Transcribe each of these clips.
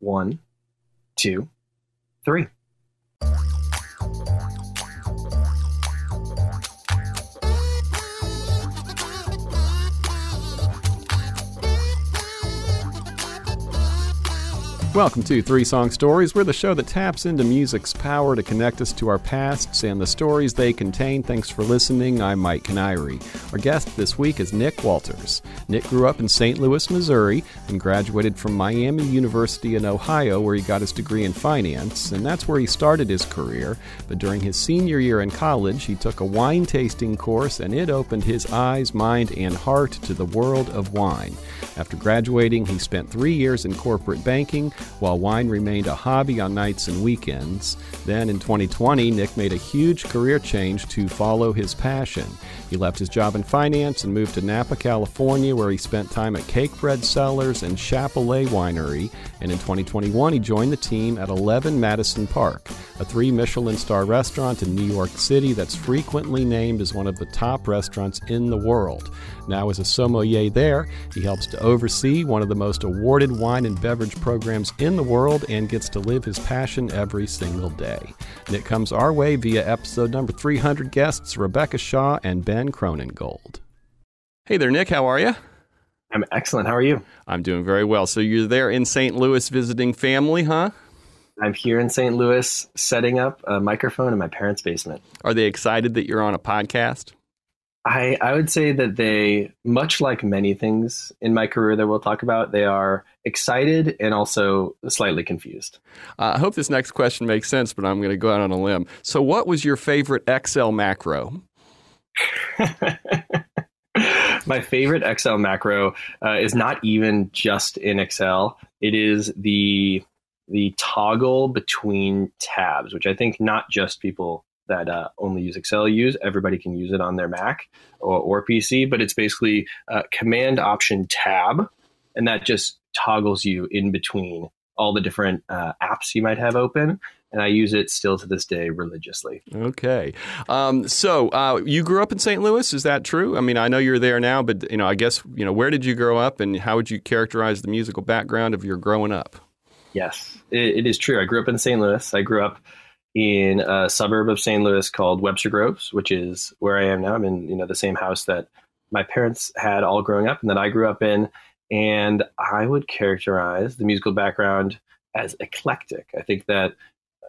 One, two, three. Welcome to Three Song Stories. We're the show that taps into music's power to connect us to our pasts and the stories they contain. Thanks for listening. I'm Mike Canary. Our guest this week is Nick Walters. Nick grew up in St. Louis, Missouri, and graduated from Miami University in Ohio, where he got his degree in finance, and that's where he started his career. But during his senior year in college, he took a wine tasting course, and it opened his eyes, mind, and heart to the world of wine. After graduating, he spent three years in corporate banking while wine remained a hobby on nights and weekends. Then in 2020, Nick made a huge career change to follow his passion. He left his job in finance and moved to Napa, California, where he spent time at Cakebread Cellars and Chappellet Winery. And in 2021, he joined the team at 11 Madison Park, a three Michelin star restaurant in New York City that's frequently named as one of the top restaurants in the world. Now, as a sommelier there, he helps to oversee one of the most awarded wine and beverage programs in the world and gets to live his passion every single day. And it comes our way via episode number 300 guests Rebecca Shaw and Ben Cronengold. Hey there, Nick. How are you? I'm excellent. How are you? I'm doing very well. So you're there in St. Louis visiting family, huh? I'm here in St. Louis setting up a microphone in my parents' basement. Are they excited that you're on a podcast? I, I would say that they, much like many things in my career that we'll talk about, they are excited and also slightly confused. Uh, I hope this next question makes sense, but I'm going to go out on a limb. So, what was your favorite Excel macro? my favorite Excel macro uh, is not even just in Excel. It is the the toggle between tabs, which I think not just people that uh, only use Excel use. Everybody can use it on their Mac or, or PC, but it's basically uh, Command Option Tab, and that just toggles you in between all the different uh, apps you might have open. And I use it still to this day religiously. Okay, um, so uh, you grew up in St. Louis, is that true? I mean, I know you're there now, but you know, I guess you know where did you grow up, and how would you characterize the musical background of your growing up? Yes, it, it is true. I grew up in St. Louis. I grew up in a suburb of St. Louis called Webster Groves, which is where I am now. I'm in you know the same house that my parents had all growing up and that I grew up in. And I would characterize the musical background as eclectic. I think that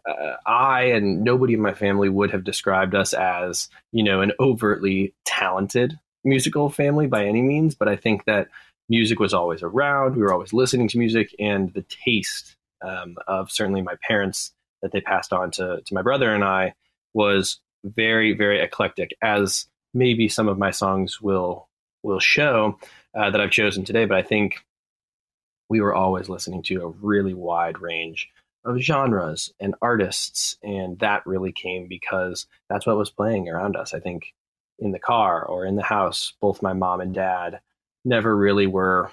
uh, I and nobody in my family would have described us as you know an overtly talented musical family by any means, but I think that music was always around. We were always listening to music, and the taste um, of certainly my parents that they passed on to, to my brother and I was very, very eclectic, as maybe some of my songs will will show uh, that I've chosen today. But I think we were always listening to a really wide range of genres and artists, and that really came because that's what was playing around us. I think in the car or in the house, both my mom and dad never really were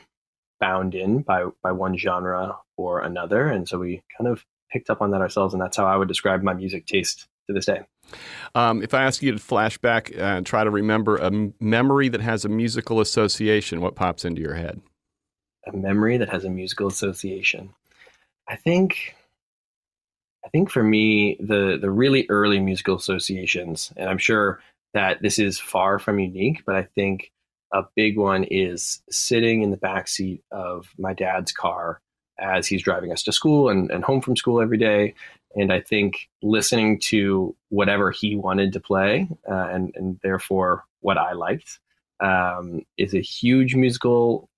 bound in by by one genre or another, and so we kind of picked up on that ourselves, and that's how I would describe my music taste to this day. Um, if I ask you to flash back and try to remember a m- memory that has a musical association, what pops into your head? A memory that has a musical association. I think, I think for me, the the really early musical associations, and I'm sure that this is far from unique, but I think a big one is sitting in the back seat of my dad's car as he's driving us to school and, and home from school every day. And I think listening to whatever he wanted to play uh, and, and therefore what I liked um, is a huge musical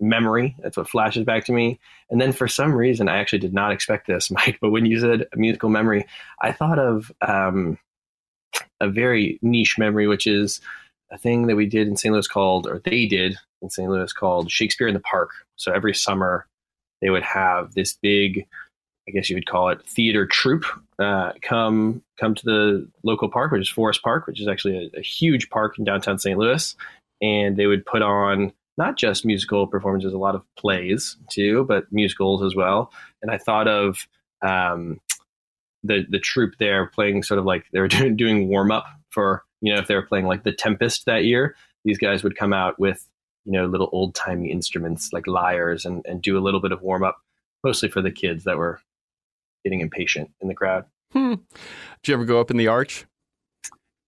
memory. That's what flashes back to me. And then for some reason, I actually did not expect this, Mike, but when you said musical memory, I thought of um, a very niche memory, which is a thing that we did in St. Louis called, or they did in St. Louis called Shakespeare in the Park. So every summer they would have this big, I guess you would call it theater troupe, uh, come come to the local park, which is Forest Park, which is actually a, a huge park in downtown St. Louis, and they would put on not just musical performances, a lot of plays too, but musicals as well. And I thought of um, the the troupe there playing sort of like they were doing, doing warm up for you know if they were playing like the Tempest that year, these guys would come out with you know, little old timey instruments like lyres and, and do a little bit of warm up mostly for the kids that were getting impatient in the crowd. Hmm. Did you ever go up in the arch?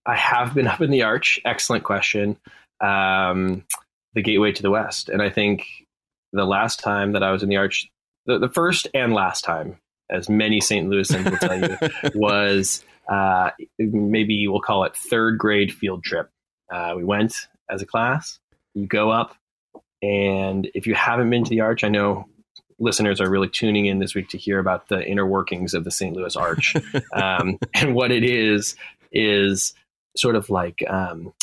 I have been up in the arch. Excellent question. Um, the gateway to the west, and I think the last time that I was in the arch, the, the first and last time, as many St. Louisans will tell you, was uh, maybe we'll call it third grade field trip. Uh, we went as a class. You go up, and if you haven't been to the arch, I know listeners are really tuning in this week to hear about the inner workings of the St. Louis Arch. um, and what it is, is sort of like um,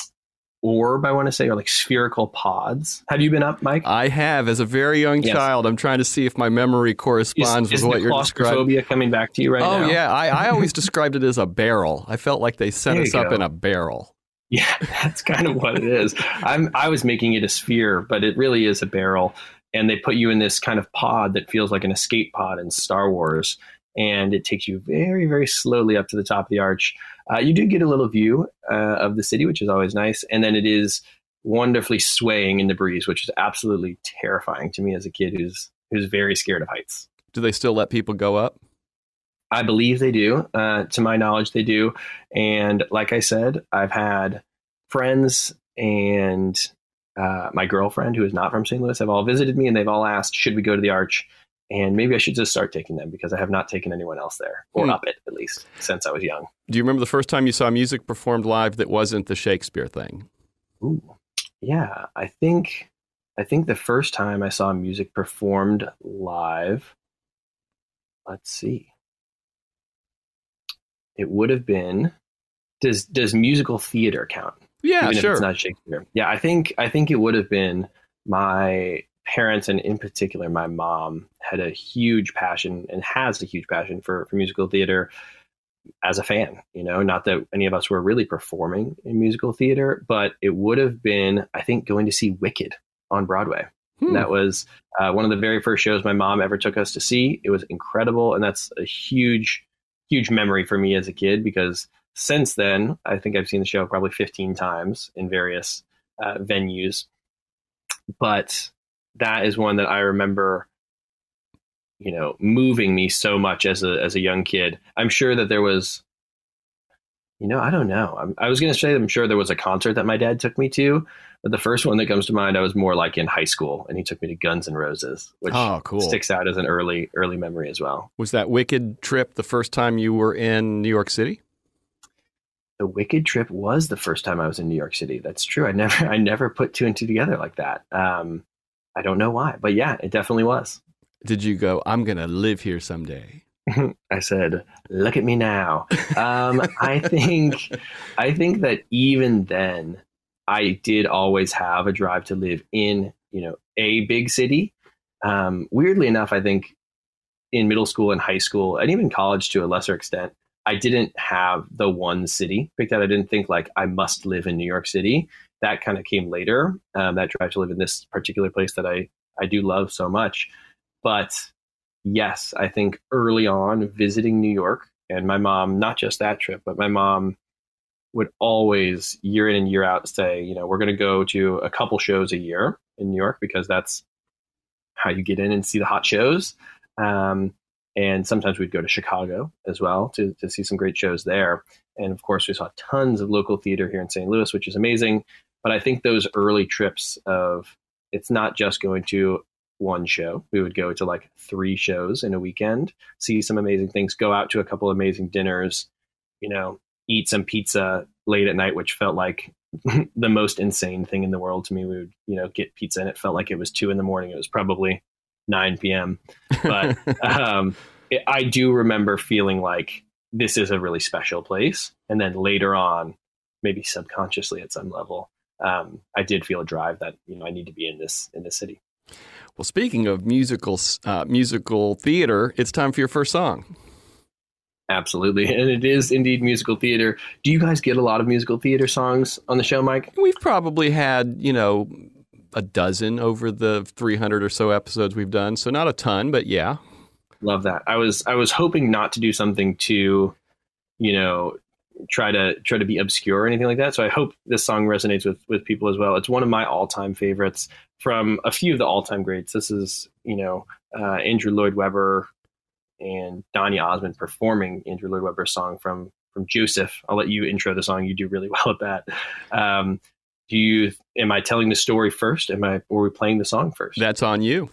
orb, I want to say, or like spherical pods. Have you been up, Mike? I have. As a very young yes. child, I'm trying to see if my memory corresponds is, with what you're describing. coming back to you right oh, now? Oh yeah, I, I always described it as a barrel. I felt like they set us up in a barrel. Yeah, that's kind of what it is. I'm I was making it a sphere, but it really is a barrel. And they put you in this kind of pod that feels like an escape pod in Star Wars, and it takes you very, very slowly up to the top of the arch. Uh, you do get a little view uh, of the city, which is always nice, and then it is wonderfully swaying in the breeze, which is absolutely terrifying to me as a kid who's who's very scared of heights. Do they still let people go up? I believe they do. Uh, to my knowledge, they do. And like I said, I've had friends and uh, my girlfriend, who is not from St. Louis, have all visited me and they've all asked, should we go to the Arch? And maybe I should just start taking them because I have not taken anyone else there, or hmm. up it at least, since I was young. Do you remember the first time you saw music performed live that wasn't the Shakespeare thing? Ooh, yeah. I think I think the first time I saw music performed live, let's see it would have been does does musical theater count? Yeah, Even sure. it's not Shakespeare. Yeah, I think I think it would have been my parents and in particular my mom had a huge passion and has a huge passion for, for musical theater as a fan you know not that any of us were really performing in musical theater but it would have been i think going to see wicked on broadway hmm. that was uh, one of the very first shows my mom ever took us to see it was incredible and that's a huge huge memory for me as a kid because since then, I think I've seen the show probably 15 times in various uh, venues. But that is one that I remember, you know, moving me so much as a as a young kid. I'm sure that there was, you know, I don't know. I'm, i was going to say I'm sure there was a concert that my dad took me to, but the first one that comes to mind, I was more like in high school, and he took me to Guns N' Roses, which oh, cool. sticks out as an early early memory as well. Was that Wicked trip the first time you were in New York City? The Wicked trip was the first time I was in New York City. That's true. I never I never put two and two together like that. Um, I don't know why, but yeah, it definitely was. Did you go? I'm gonna live here someday. I said, "Look at me now." Um, I think, I think that even then, I did always have a drive to live in, you know, a big city. Um, weirdly enough, I think in middle school and high school, and even college to a lesser extent, I didn't have the one city picked out. I didn't think like I must live in New York City. That kind of came later. Um, that drive to live in this particular place that I I do love so much. But yes, I think early on visiting New York and my mom, not just that trip, but my mom would always year in and year out say, you know, we're going to go to a couple shows a year in New York because that's how you get in and see the hot shows. Um, and sometimes we'd go to Chicago as well to, to see some great shows there. And of course, we saw tons of local theater here in St. Louis, which is amazing. But I think those early trips of it's not just going to one show. We would go to like three shows in a weekend, see some amazing things, go out to a couple amazing dinners, you know, eat some pizza late at night, which felt like the most insane thing in the world to me. We would, you know, get pizza and it felt like it was two in the morning. It was probably 9 p.m. But um, it, I do remember feeling like this is a really special place. And then later on, maybe subconsciously at some level, um, I did feel a drive that you know I need to be in this in this city. Well, speaking of musical uh, musical theater, it's time for your first song. Absolutely. And it is indeed musical theater. Do you guys get a lot of musical theater songs on the show, Mike? We've probably had, you know, a dozen over the 300 or so episodes we've done. So not a ton, but yeah. Love that. I was I was hoping not to do something too, you know, try to try to be obscure or anything like that. So I hope this song resonates with with people as well. It's one of my all time favorites from a few of the all time greats. This is you know uh, Andrew Lloyd Webber and Donny Osmond performing Andrew Lloyd Webber's song from from Joseph. I'll let you intro the song. You do really well at that. Um, do you? Am I telling the story first? Am I? Or are we playing the song first? That's on you.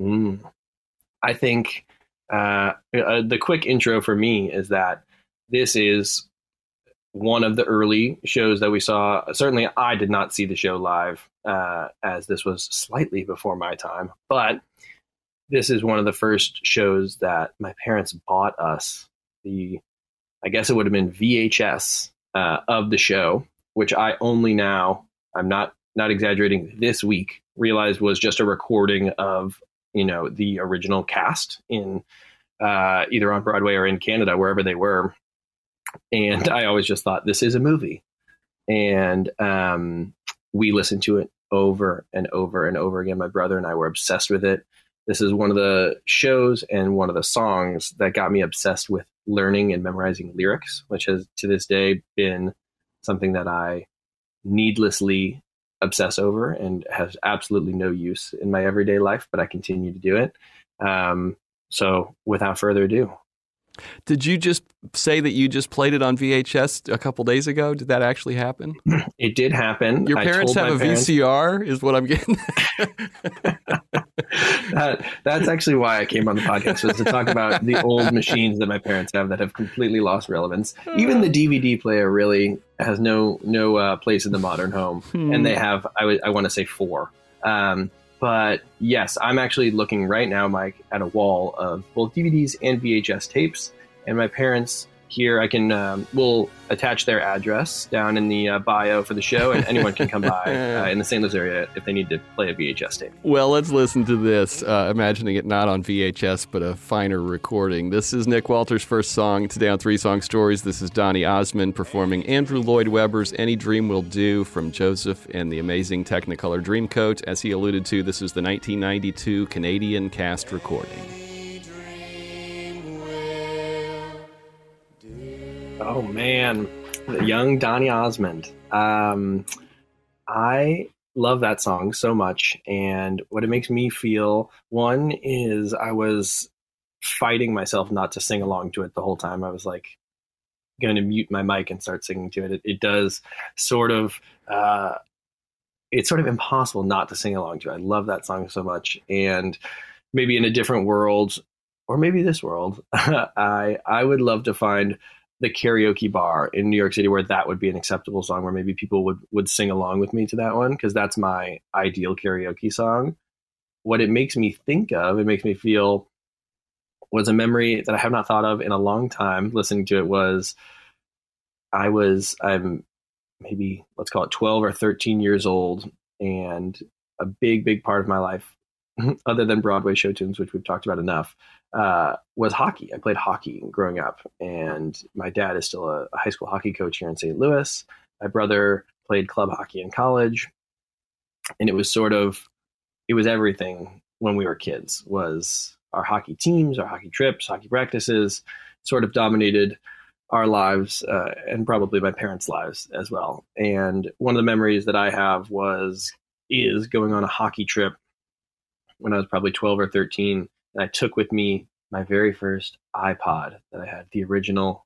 Mm. I think uh, uh, the quick intro for me is that this is one of the early shows that we saw. Certainly, I did not see the show live, uh, as this was slightly before my time. But this is one of the first shows that my parents bought us the, I guess it would have been VHS uh, of the show, which I only now, I'm not not exaggerating, this week realized was just a recording of you know the original cast in uh, either on Broadway or in Canada, wherever they were. And I always just thought this is a movie, and um, we listened to it over and over and over again. My brother and I were obsessed with it. This is one of the shows and one of the songs that got me obsessed with learning and memorizing lyrics, which has to this day been something that I needlessly obsess over and has absolutely no use in my everyday life, but I continue to do it. Um, so without further ado, did you just say that you just played it on VHS a couple days ago? Did that actually happen? It did happen. Your parents have a parents, VCR, is what I'm getting. that, that's actually why I came on the podcast was to talk about the old machines that my parents have that have completely lost relevance. Even the DVD player really has no no uh, place in the modern home, hmm. and they have I, w- I want to say four. Um, but yes, I'm actually looking right now, Mike, at a wall of both DVDs and VHS tapes. And my parents here, I can um, we'll attach their address down in the uh, bio for the show, and anyone can come by uh, in the St. Louis area if they need to play a VHS tape. Well, let's listen to this. Uh, imagining it not on VHS, but a finer recording. This is Nick Walters' first song today on Three Song Stories. This is Donny Osmond performing Andrew Lloyd Webber's "Any Dream Will Do" from Joseph and the amazing Technicolor Dreamcoat. As he alluded to, this is the 1992 Canadian cast recording. Oh man, the young Donny Osmond. Um, I love that song so much, and what it makes me feel one is I was fighting myself not to sing along to it the whole time. I was like going to mute my mic and start singing to it. It, it does sort of. Uh, it's sort of impossible not to sing along to. I love that song so much, and maybe in a different world, or maybe this world, I I would love to find the karaoke bar in New York City where that would be an acceptable song where maybe people would would sing along with me to that one because that's my ideal karaoke song. What it makes me think of, it makes me feel was a memory that I have not thought of in a long time listening to it was I was I'm maybe let's call it 12 or 13 years old and a big big part of my life other than Broadway show tunes which we've talked about enough uh, was hockey. I played hockey growing up, and my dad is still a, high school hockey coach here in St. Louis. My brother played club hockey in college, and it was sort of it was everything when we were kids. Was our hockey teams, our hockey trips, hockey practices, sort of dominated our lives uh, and probably my parents' lives as well. And one of the memories that I have was is going on a hockey trip when I was probably 12 or 13 and I took with me my very first iPod that I had, the original,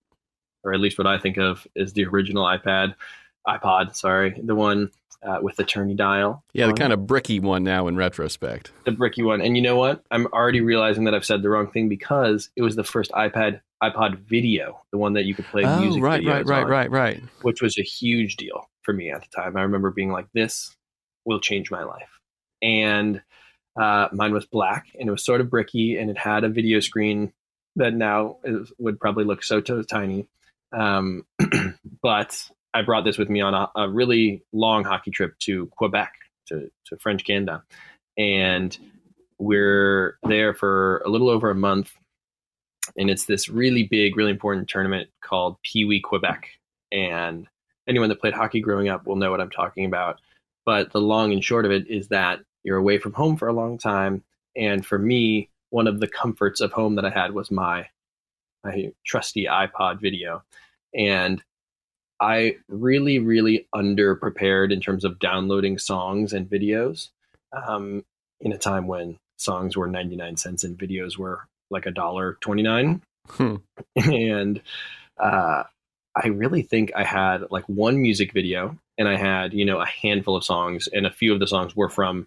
or at least what I think of is the original iPad, iPod, sorry, the one uh, with the turny dial. Yeah, the kind of bricky one now in retrospect. The bricky one. And you know what? I'm already realizing that I've said the wrong thing because it was the first iPad iPod video, the one that you could play oh, music right, right, right, on, right, right. Which was a huge deal for me at the time. I remember being like, this will change my life. And uh, mine was black and it was sort of bricky and it had a video screen that now is, would probably look so, so tiny. Um, but I brought this with me on a, a, really long hockey trip to Quebec, to, to French Canada. And we're there for a little over a month. And it's this really big, really important tournament called Pee Wee Quebec. And anyone that played hockey growing up will know what I'm talking about. But the long and short of it is that you're away from home for a long time. And for me, one of the comforts of home that I had was my my trusty iPod video. And I really, really underprepared in terms of downloading songs and videos um, in a time when songs were 99 cents and videos were like a dollar 29. Hmm. And uh, I really think I had like one music video and I had, you know, a handful of songs and a few of the songs were from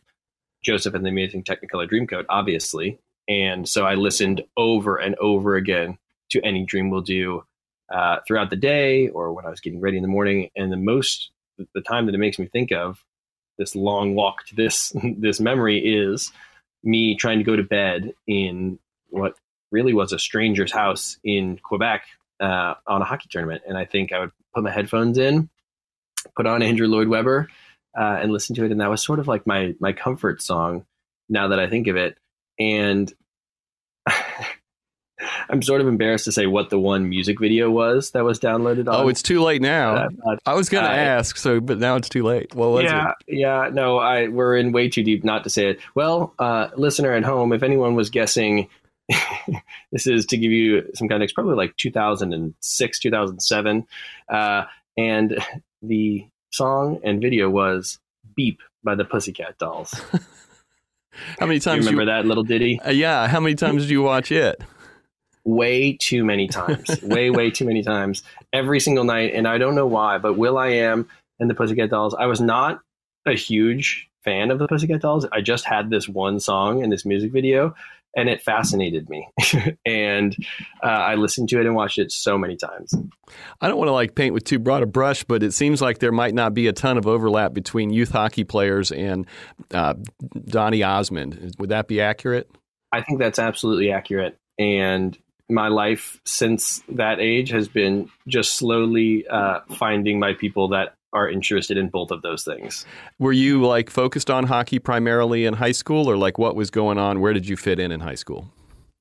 Joseph and the Amazing Technicolor Dreamcoat, obviously. And so I listened over and over again to Any Dream Will Do uh, throughout the day or when I was getting ready in the morning. And the most, the time that it makes me think of this long walk to this, this memory is me trying to go to bed in what really was a stranger's house in Quebec uh, on a hockey tournament. And I think I would put my headphones in, put on Andrew Lloyd Webber, uh, and listen to it. And that was sort of like my my comfort song. Now that I think of it, and I'm sort of embarrassed to say what the one music video was that was downloaded on. Oh, it's too late now. Uh, I was going to ask, so but now it's too late. What was yeah, it? Yeah, no, I we're in way too deep not to say it. Well, uh, listener at home, if anyone was guessing, this is to give you some context. Probably like 2006, 2007, uh, and the song and video was "Beep" by the Pussycat Dolls. how many times? you remember you, that little ditty? Uh, yeah. How many times do you watch it? way too many times, way, way too many times every single night. And I don't know why, but will.i.am and the Pussycat Dolls, I was not a huge fan of the Pussycat Dolls. I just had this one song and this music video and it fascinated me. and uh, I listened to it and watched it so many times. I don't want to like paint with too broad a brush, but it seems like there might not be a ton of overlap between youth hockey players and uh, Donny Osmond. Would that be accurate? I think that's absolutely accurate. And my life since that age has been just slowly uh, finding my people that are interested in both of those things. Were you like focused on hockey primarily in high school, or like what was going on? Where did you fit in in high school?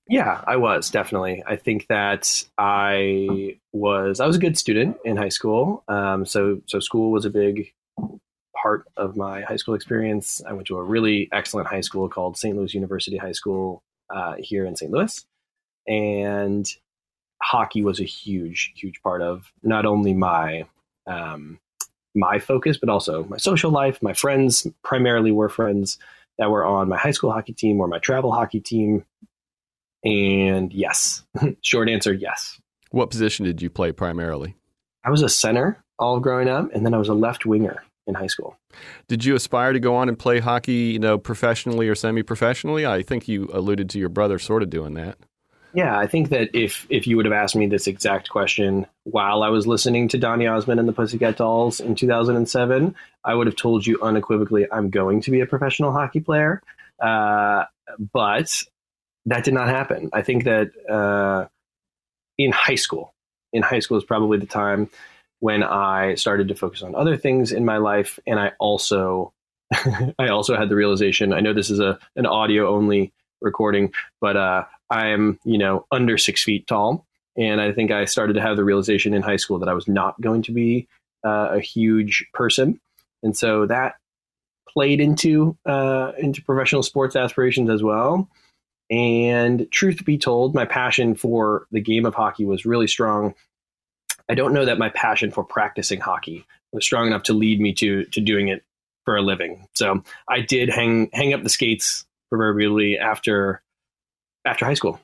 Yeah, I was definitely. I think that I was I was a good student in high school. Um, so so school was a big part of my high school experience. I went to a really excellent high school called St. Louis University High School uh, here in St. Louis and hockey was a huge, huge part of not only my um, my focus, but also my social life. My friends primarily were friends that were on my high school hockey team or my travel hockey team. And yes, short answer, yes. What position did you play primarily? I was a center all growing up, and then I was a left winger in high school. Did you aspire to go on and play hockey, you know, professionally or semi-professionally? I think you alluded to your brother sort of doing that. Yeah, I think that if if you would have asked me this exact question while I was listening to Donny Osmond and the Pussycat Dolls in 2007, I would have told you unequivocally I'm going to be a professional hockey player. Uh, but that did not happen. I think that uh, in high school, in high school is probably the time when I started to focus on other things in my life, and I also I also had the realization. I know this is a an audio only recording, but uh, I'm, you know, under six feet tall. And I think I started to have the realization in high school that I was not going to be uh, a huge person. And so that played into uh, into professional sports aspirations as well. And truth be told, my passion for the game of hockey was really strong. I don't know that my passion for practicing hockey was strong enough to lead me to to doing it for a living. So I did hang hang up the skates proverbially after after high school.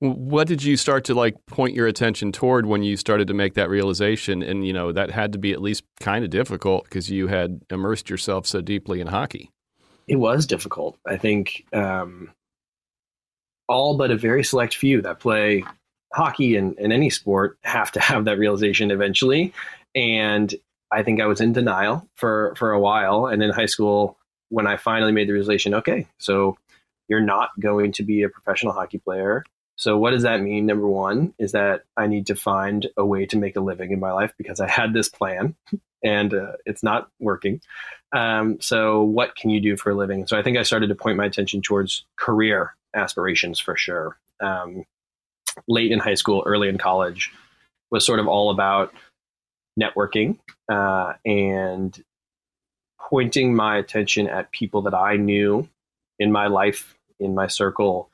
What did you start to like point your attention toward when you started to make that realization? And you know that had to be at least kind of difficult because you had immersed yourself so deeply in hockey. It was difficult. I think um, all but a very select few that play hockey and, and any sport have to have that realization eventually. And I think I was in denial for for a while. And in high school, when I finally made the realization, okay, so you're not going to be a professional hockey player. So, what does that mean? Number one is that I need to find a way to make a living in my life because I had this plan and uh, it's not working. Um, so, what can you do for a living? So, I think I started to point my attention towards career aspirations for sure. Um, late in high school, early in college, was sort of all about networking uh, and pointing my attention at people that I knew in my life, in my circle,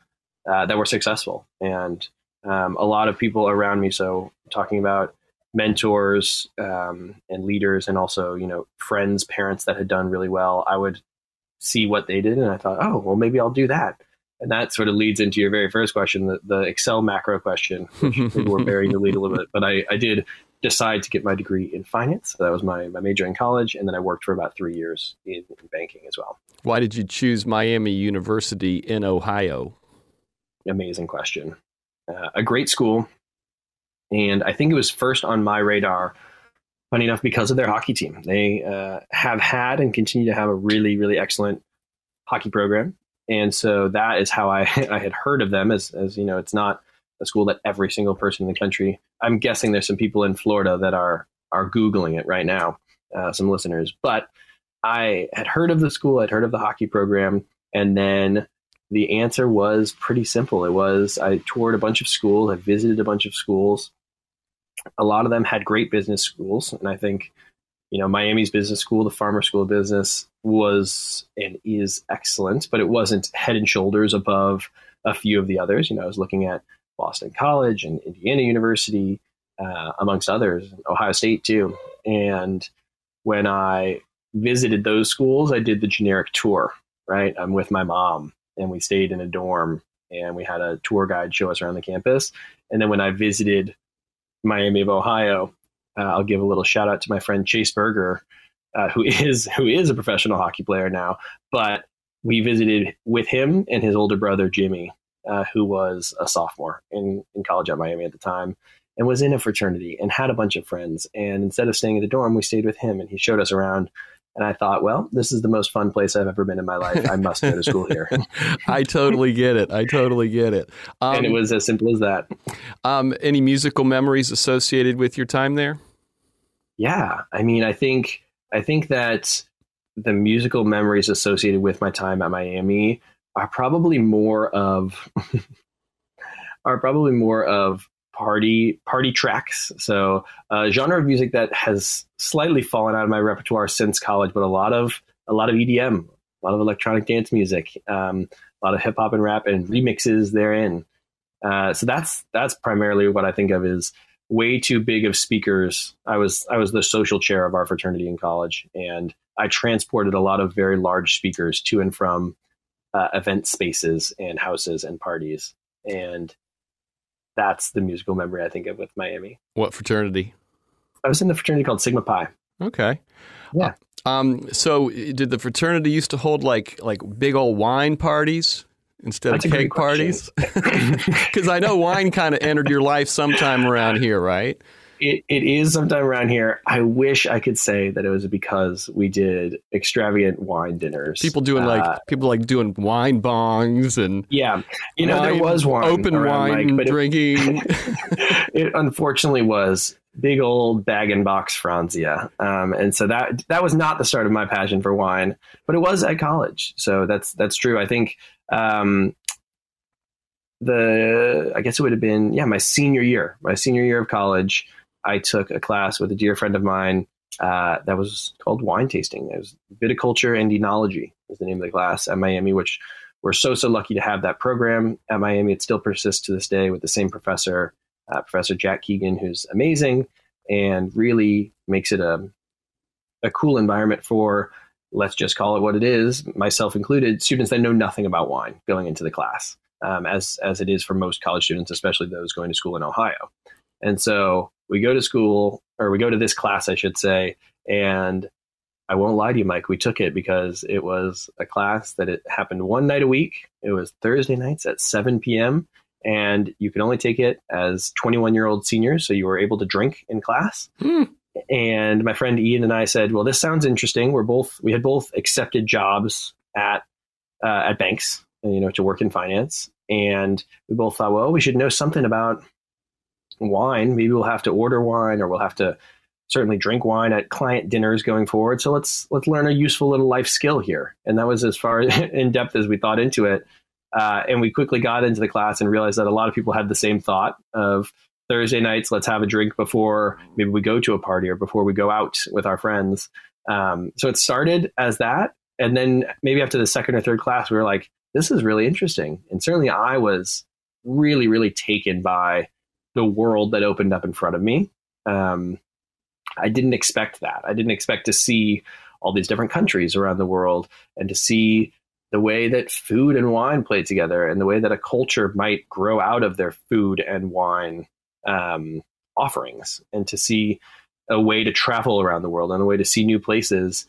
uh, that were successful. And um, a lot of people around me, so talking about mentors um, and leaders, and also you know friends, parents that had done really well, I would see what they did, and I thought, oh, well, maybe I'll do that. And that sort of leads into your very first question, the, the Excel macro question, which we're burying the lead a little bit. But I, I did decide to get my degree in finance. So that was my, my major in college. And then I worked for about three years in, in banking as well. Why did you choose Miami University in Ohio? Amazing question. Uh, a great school. And I think it was first on my radar, funny enough, because of their hockey team. They uh, have had and continue to have a really, really excellent hockey program. And so that is how I, I had heard of them as, as, you know, it's not a school that every single person in the country, I'm guessing there's some people in Florida that are, are Googling it right now, uh, some listeners, but I had heard of the school, I'd heard of the hockey program. And then the answer was pretty simple. It was I toured a bunch of schools, I visited a bunch of schools. A lot of them had great business schools. And I think, you know, Miami's business school, the Farmer School of Business, was and is excellent, but it wasn't head and shoulders above a few of the others. You know, I was looking at Boston College and Indiana University, uh, amongst others, Ohio State too. And when I visited those schools, I did the generic tour, right? I'm with my mom and we stayed in a dorm and we had a tour guide show us around the campus. And then when I visited Miami of Ohio, uh, I'll give a little shout out to my friend Chase Berger, uh, who is who is a professional hockey player now. But we visited with him and his older brother Jimmy, uh, who was a sophomore in in college at Miami at the time, and was in a fraternity and had a bunch of friends. And instead of staying at the dorm, we stayed with him, and he showed us around. And I thought, well, this is the most fun place I've ever been in my life. I must go to school here. I totally get it. I totally get it. Um, and it um, was as simple as that. Um, any musical memories associated with your time there? Yeah, I mean, I think I think that the musical memories associated with my time at Miami are probably more of are probably more of party party tracks. So a genre of music that has slightly fallen out of my repertoire since college, but a lot of a lot of EDM, a lot of electronic dance music, um, a lot of hip hop and rap and remixes therein. Uh, so that's that's primarily what I think of is way too big of speakers. I was I was the social chair of our fraternity in college, and I transported a lot of very large speakers to and from uh, event spaces and houses and parties, and that's the musical memory I think of with Miami. What fraternity? I was in the fraternity called Sigma Pi. Okay. Yeah. Um, so did the fraternity used to hold like like big old wine parties? instead That's of cake parties? Because I know wine kind of entered your life sometime around here, right? It, it is sometime around here. I wish I could say that it was because we did extravagant wine dinners. People doing uh, like people like doing wine bongs and yeah, you know wine, there was wine, open wine drinking. It, it unfortunately was big old bag and box Franzia. Um, and so that that was not the start of my passion for wine, but it was at college. So that's that's true. I think um, the I guess it would have been yeah my senior year, my senior year of college. I took a class with a dear friend of mine uh, that was called wine tasting. It was viticulture and enology is the name of the class at Miami, which we're so so lucky to have that program at Miami. It still persists to this day with the same professor uh, Professor Jack Keegan, who's amazing and really makes it a, a cool environment for, let's just call it what it is, myself included, students that know nothing about wine going into the class, um, as, as it is for most college students, especially those going to school in Ohio. And so we go to school, or we go to this class, I should say, and I won't lie to you, Mike. We took it because it was a class that it happened one night a week. It was Thursday nights at 7 p.m and you could only take it as 21 year old seniors. So you were able to drink in class. Mm. And my friend Ian and I said, well, this sounds interesting. We're both, we had both accepted jobs at, uh, at banks, you know, to work in finance. And we both thought, well, we should know something about wine. Maybe we'll have to order wine or we'll have to certainly drink wine at client dinners going forward. So let's, let's learn a useful little life skill here. And that was as far in depth as we thought into it. Uh, and we quickly got into the class and realized that a lot of people had the same thought of Thursday nights, let's have a drink before maybe we go to a party or before we go out with our friends. Um, so it started as that. And then maybe after the second or third class, we were like, this is really interesting. And certainly I was really, really taken by the world that opened up in front of me. Um, I didn't expect that. I didn't expect to see all these different countries around the world and to see the way that food and wine play together and the way that a culture might grow out of their food and wine um, offerings and to see a way to travel around the world and a way to see new places.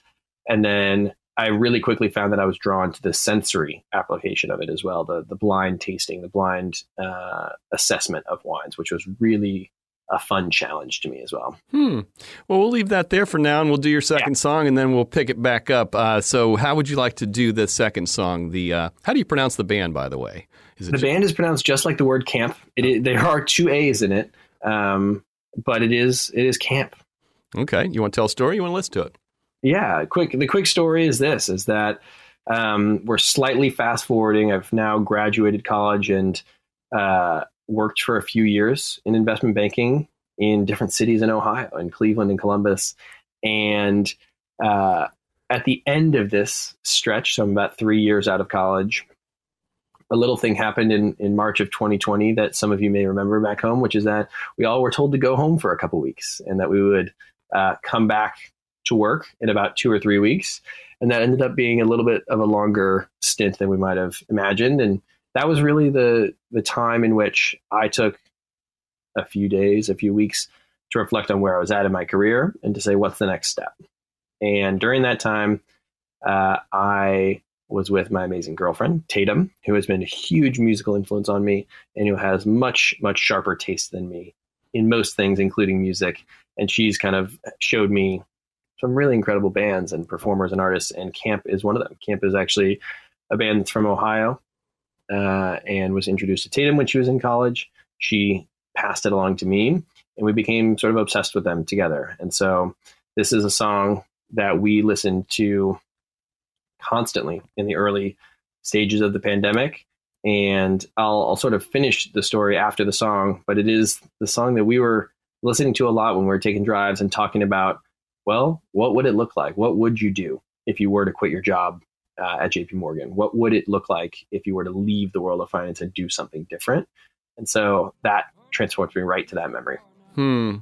And then I really quickly found that I was drawn to the sensory application of it as well, the the blind tasting, the blind uh, assessment of wines, which was really a fun challenge to me as well. Hmm. Well, we'll leave that there for now, and we'll do your second yeah. song, and then we'll pick it back up. Uh, so, how would you like to do the second song? The uh, how do you pronounce the band, by the way? the just- band is pronounced just like the word camp. It is, there are two A's in it, um, but it is it is camp. Okay, you want to tell a story? You want to listen to it? Yeah, quick. The quick story is this: is that um, we're slightly fast forwarding. I've now graduated college and uh, worked for a few years in investment banking in different cities in Ohio, in Cleveland and Columbus. And uh, at the end of this stretch, so I'm about three years out of college, a little thing happened in, in March of 2020 that some of you may remember back home, which is that we all were told to go home for a couple weeks and that we would uh, come back to work in about two or three weeks. And that ended up being a little bit of a longer stint than we might have imagined. And that was really the the time in which I took a few days, a few weeks to reflect on where I was at in my career and to say what's the next step. And during that time, uh, I was with my amazing girlfriend Tatum, who has been a huge musical influence on me and who has much much sharper taste than me in most things, including music. And she's kind of showed me some really incredible bands and performers and artists, and Camp is one of them. Camp is actually a band that's from Ohio uh, and was introduced to Tatum when she was in college. She passed it along to me, and we became sort of obsessed with them together. And so this is a song that we listened to constantly in the early stages of the pandemic. And I'll, I'll sort of finish the story after the song, but it is the song that we were listening to a lot when we were taking drives and talking about, well, what would it look like? What would you do if you were to quit your job uh, at JP Morgan? What would it look like if you were to leave the world of finance and do something different? And so that transports me right to that memory. Hmm.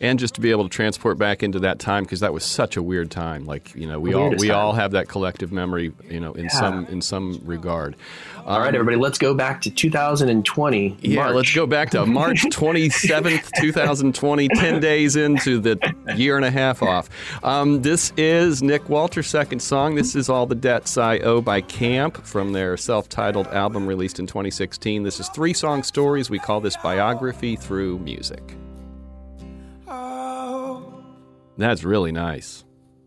And just to be able to transport back into that time because that was such a weird time. Like you know, we all we time. all have that collective memory. You know, in yeah. some in some regard. All um, right, everybody, let's go back to 2020. Yeah, March. let's go back to March 27th, 2020. Ten days into the year and a half off. Um, this is Nick Walters' second song. This is All the Debts I Owe by Camp from their self-titled album released in 2016. This is three song stories. We call this biography through music. That's really nice.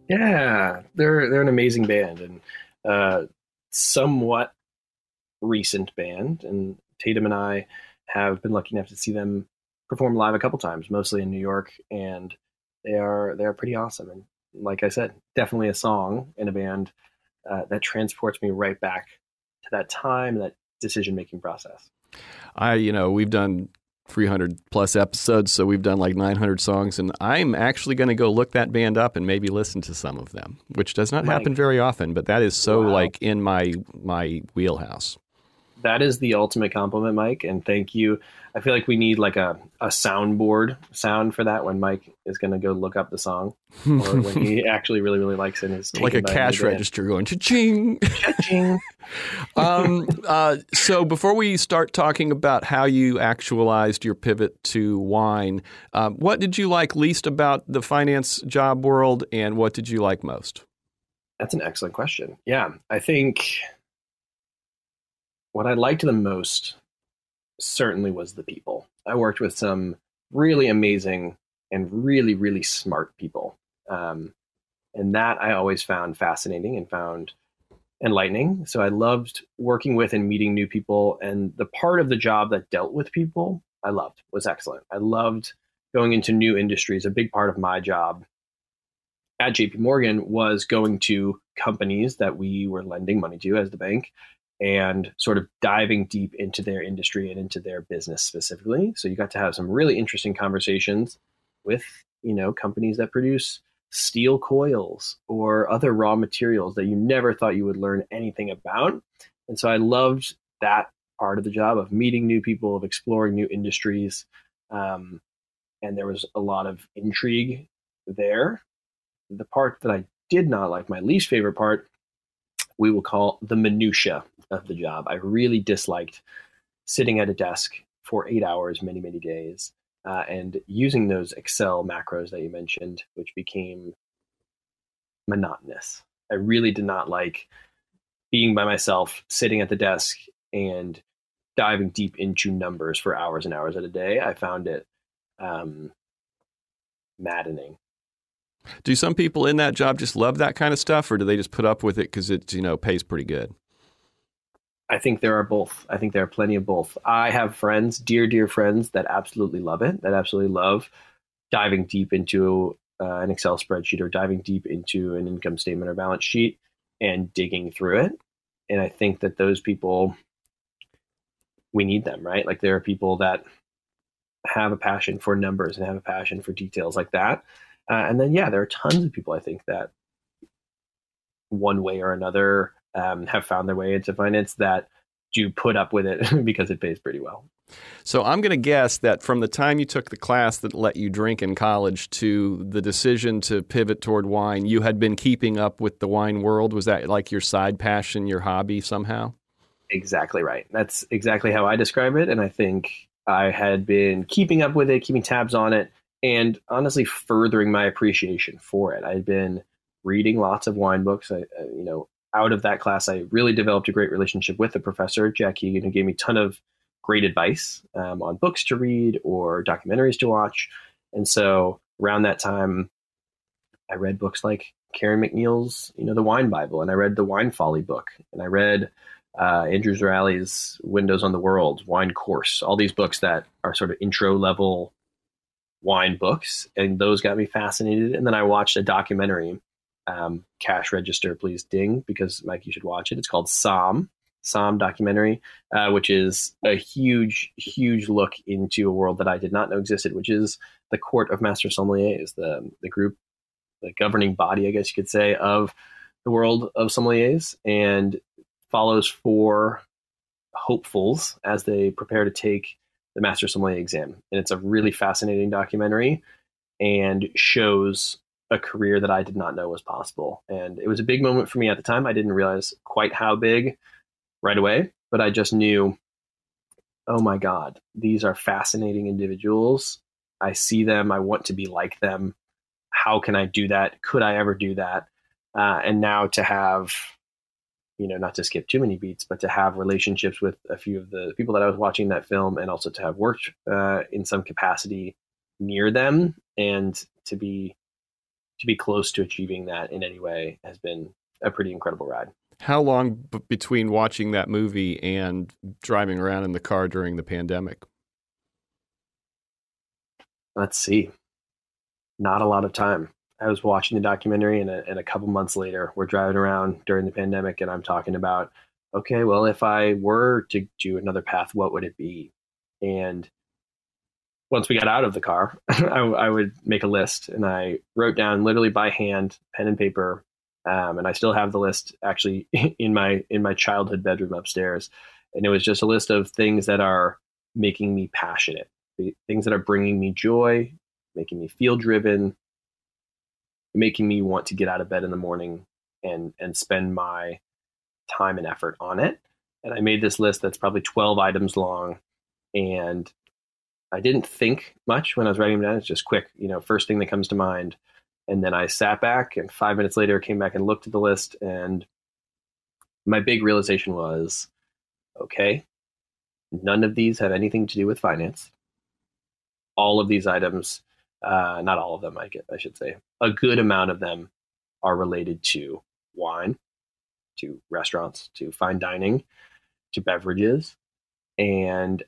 Yeah, they're they're an amazing band and uh, somewhat recent band. And Tatum and I have been lucky enough to see them perform live a couple times, mostly in New York, and they are they are pretty awesome. And like I said, definitely a song in a band uh, that transports me right back to that time, that decision making process. I, you know, we've done 300 plus episodes, so we've done like 900 songs, and I'm actually going to go look that band up and maybe listen to some of them, which does not Mike. happen very often, but that is so wow. like in my my wheelhouse that is the ultimate compliment, Mike. And thank you. I feel like we need like a, a soundboard sound for that when Mike is going to go look up the song or when he actually really, really likes it. Like a cash register going cha-ching. Cha-ching. um, uh, so before we start talking about how you actualized your pivot to wine, um, what did you like least about the finance job world and what did you like most? That's an excellent question. Yeah, I think what I liked the most certainly was the people. I worked with some really amazing and really, really smart people. Um, and that I always found fascinating and found enlightening. So I loved working with and meeting new people. And the part of the job that dealt with people, I loved, was excellent. I loved going into new industries. A big part of my job at JP Morgan was going to companies that we were lending money to as the bank and sort of diving deep into their industry and into their business specifically. So you got to have some really interesting conversations with, you know, companies that produce steel coils or other raw materials that you never thought you would learn anything about. And so I loved that part of the job of meeting new people, of exploring new industries. Um, and there was a lot of intrigue there. The part that I did not like, my least favorite part, we will call the minutia of the job. I really disliked sitting at a desk for eight hours, many, many days, uh, and using those Excel macros that you mentioned, which became monotonous. I really did not like being by myself, sitting at the desk and diving deep into numbers for hours and hours at a day. I found it um, maddening. Do some people in that job just love that kind of stuff, or do they just put up with it because it you know pays pretty good? I think there are both. I think there are plenty of both. I have friends, dear, dear friends, that absolutely love it, that absolutely love diving deep into uh, an Excel spreadsheet or diving deep into an income statement or balance sheet and digging through it. And I think that those people, we need them, right? Like there are people that have a passion for numbers and have a passion for details like that. Uh, and then, yeah, there are tons of people I think that one way or another um, have found their way into finance that do put up with it because it pays pretty well. So I'm going to guess that from the time you took the class that let you drink in college to the decision to pivot toward wine, you had been keeping up with the wine world. Was that like your side passion, your hobby somehow? Exactly right. That's exactly how I describe it. And I think I had been keeping up with it, keeping tabs on it, and honestly furthering my appreciation for it. I had been reading lots of wine books. I, you know, out of that class, I really developed a great relationship with the professor, Jack Hegan, who gave me a ton of great advice um, on books to read or documentaries to watch. And so around that time, I read books like Karen MacNeil's, you know, The Wine Bible, and I read the Wine Folly book, and I read uh, Andrew Zraly's Windows on the World, Wine Course, all these books that are sort of intro level wine books, and those got me fascinated. And then I watched a documentary um, cash register, please ding, because Mike, you should watch it. It's called Somm, Somm documentary, uh, which is a huge, huge look into a world that I did not know existed, which is the Court of Master Sommeliers, the the group, the governing body, I guess you could say, of the world of sommeliers, and follows four hopefuls as they prepare to take the Master Sommelier exam. And it's a really fascinating documentary and shows a career that I did not know was possible. And it was a big moment for me at the time. I didn't realize quite how big right away, but I just knew, oh my God, these are fascinating individuals. I see them. I want to be like them. How can I do that? Could I ever do that? Uh, and now to have, you know, not to skip too many beats, but to have relationships with a few of the people that I was watching that film and also to have worked uh, in some capacity near them and to be to be close to achieving that in any way has been a pretty incredible ride. How long b- between watching that movie and driving around in the car during the pandemic? Let's see. Not a lot of time. I was watching the documentary, and a, and a couple months later, we're driving around during the pandemic, and I'm talking about, okay, well, if I were to do another path, what would it be? And once we got out of the car, I, I, would make a list and I wrote down literally by hand, pen and paper, um, and I still have the list actually in my in my childhood bedroom upstairs. And it was just a list of things that are making me passionate, things that are bringing me joy, making me feel driven, making me want to get out of bed in the morning and and spend my time and effort on it. And I made this list that's probably 12 items long and I didn't think much when I was writing them down. It's just quick, you know, first thing that comes to mind. And then I sat back and five minutes later came back and looked at the list. And my big realization was okay, none of these have anything to do with finance. All of these items, uh, not all of them, I, get, I should say, a good amount of them are related to wine, to restaurants, to fine dining, to beverages. And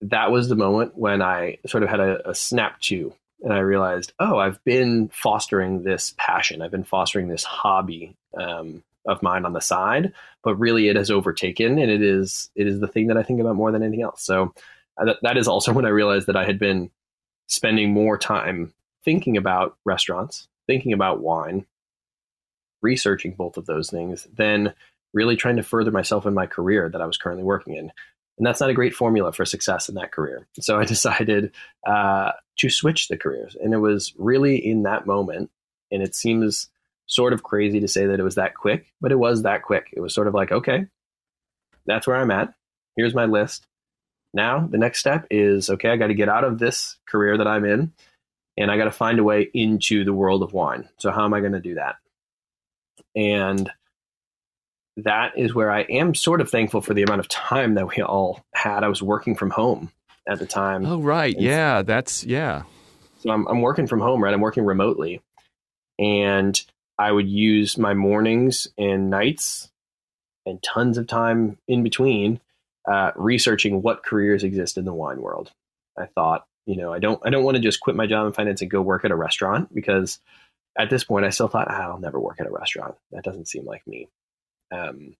that was the moment when I sort of had a, a snap to, and I realized, oh, I've been fostering this passion. I've been fostering this hobby um, of mine on the side, but really it has overtaken, and it is it is the thing that I think about more than anything else. So uh, that, that is also when I realized that I had been spending more time thinking about restaurants, thinking about wine, researching both of those things, than really trying to further myself in my career that I was currently working in And that's not a great formula for success in that career. So I decided uh, to switch the careers. And it was really in that moment. And it seems sort of crazy to say that it was that quick, but it was that quick. It was sort of like, okay, that's where I'm at. Here's my list. Now, the next step is okay, I got to get out of this career that I'm in and I got to find a way into the world of wine. So, how am I going to do that? And that is where I am sort of thankful for the amount of time that we all had. I was working from home at the time. Oh, right. And yeah. That's, yeah. So I'm, I'm working from home, right? I'm working remotely. And I would use my mornings and nights and tons of time in between uh, researching what careers exist in the wine world. I thought, you know, I don't, I don't want to just quit my job in finance and go work at a restaurant because at this point I still thought ah, I'll never work at a restaurant. That doesn't seem like me. Um,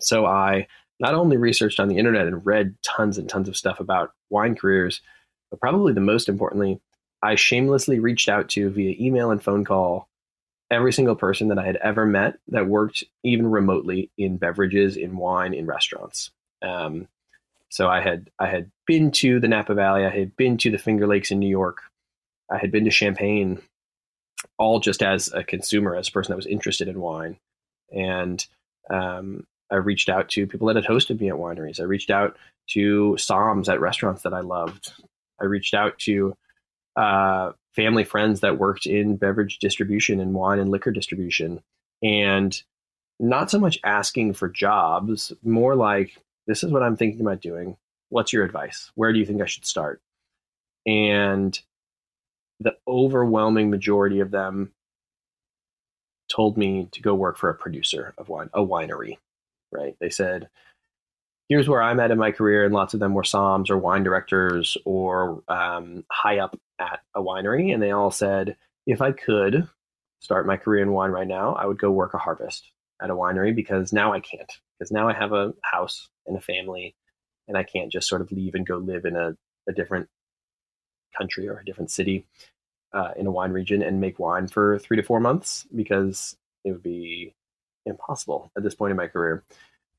so I not only researched on the internet and read tons and tons of stuff about wine careers, but probably the most importantly, I shamelessly reached out to via email and phone call every single person that I had ever met that worked even remotely in beverages, in wine, in restaurants. Um, so I had I had been to the Napa Valley, I had been to the Finger Lakes in New York, I had been to Champagne, all just as a consumer, as a person that was interested in wine, and um, I reached out to people that had hosted me at wineries. I reached out to somms at restaurants that I loved. I reached out to uh, family friends that worked in beverage distribution and wine and liquor distribution, and not so much asking for jobs, more like this is what I'm thinking about doing. What's your advice? Where do you think I should start? And the overwhelming majority of them told me to go work for a producer of wine, a winery, right? They said, here's where I'm at in my career. And lots of them were somms or wine directors or um, high up at a winery. And they all said, if I could start my career in wine right now, I would go work a harvest at a winery because now I can't. Because now I have a house and a family and I can't just sort of leave and go live in a, a different country or a different city uh, in a wine region and make wine for three to four months because it would be impossible at this point in my career.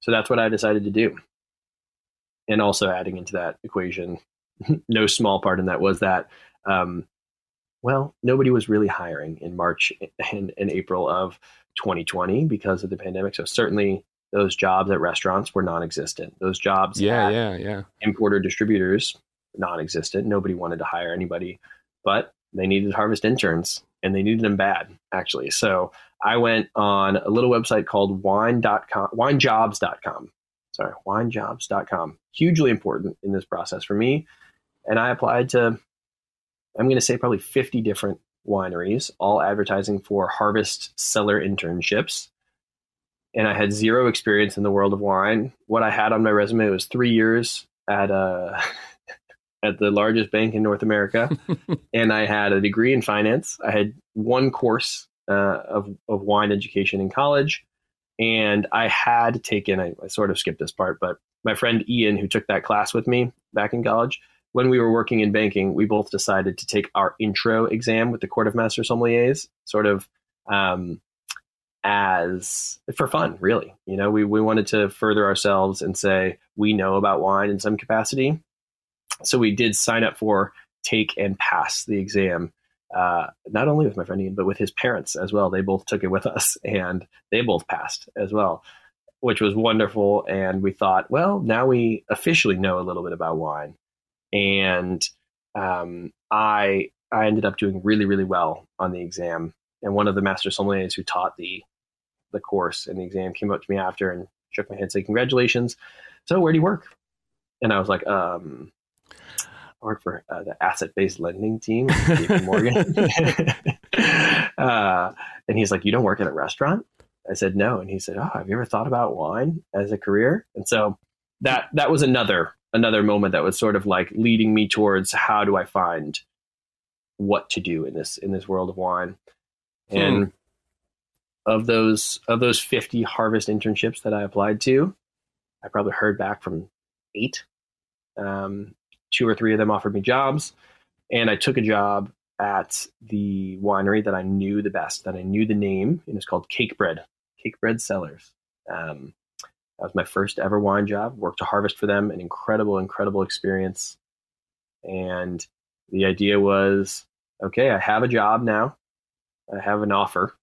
So that's what I decided to do. And also adding into that equation, no small part in that was that, um, well, nobody was really hiring in March and, and April of 2020 because of the pandemic. So certainly those jobs at restaurants were non-existent. Those jobs, yeah, yeah, yeah, importer distributors, non-existent. Nobody wanted to hire anybody, but they needed harvest interns, and they needed them bad, actually. So I went on a little website called wine.com, winejobs.com. Sorry, winejobs.com. Hugely important in this process for me, and I applied to. I'm going to say probably 50 different wineries, all advertising for harvest cellar internships and I had zero experience in the world of wine. What I had on my resume was three years at a at the largest bank in North America, and I had a degree in finance. I had one course uh, of of wine education in college, and I had taken. I, I sort of skipped this part, but my friend Ian, who took that class with me back in college, when we were working in banking, we both decided to take our intro exam with the Court of Master Sommeliers, sort of um, as for fun, really. You know, we, we wanted to further ourselves and say we know about wine in some capacity. So we did sign up for take and pass the exam, uh, not only with my friend Ian, but with his parents as well. They both took it with us and they both passed as well, which was wonderful. And we thought, well, now we officially know a little bit about wine. And um, I I ended up doing really, really well on the exam. And one of the master sommeliers who taught the the course and the exam came up to me after and shook my head, said, "Congratulations." So, where do you work? And I was like, um, I work for uh, the asset-based lending team, JP Morgan. uh, and he's like, "You don't work at a restaurant?" I said, "No." And he said, "Oh, have you ever thought about wine as a career?" And so that that was another another moment that was sort of like leading me towards how do I find what to do in this in this world of wine. Hmm. Of those of those 50 harvest internships that I applied to, I probably heard back from eight. Um, two or three of them offered me jobs, and I took a job at the winery that I knew the best, that I knew the name, and it's called cake Cakebread, Cakebread Cellars. Um, That was my first ever wine job. Worked to harvest for them, an incredible, incredible experience. And the idea was, okay, I have a job now. I have an offer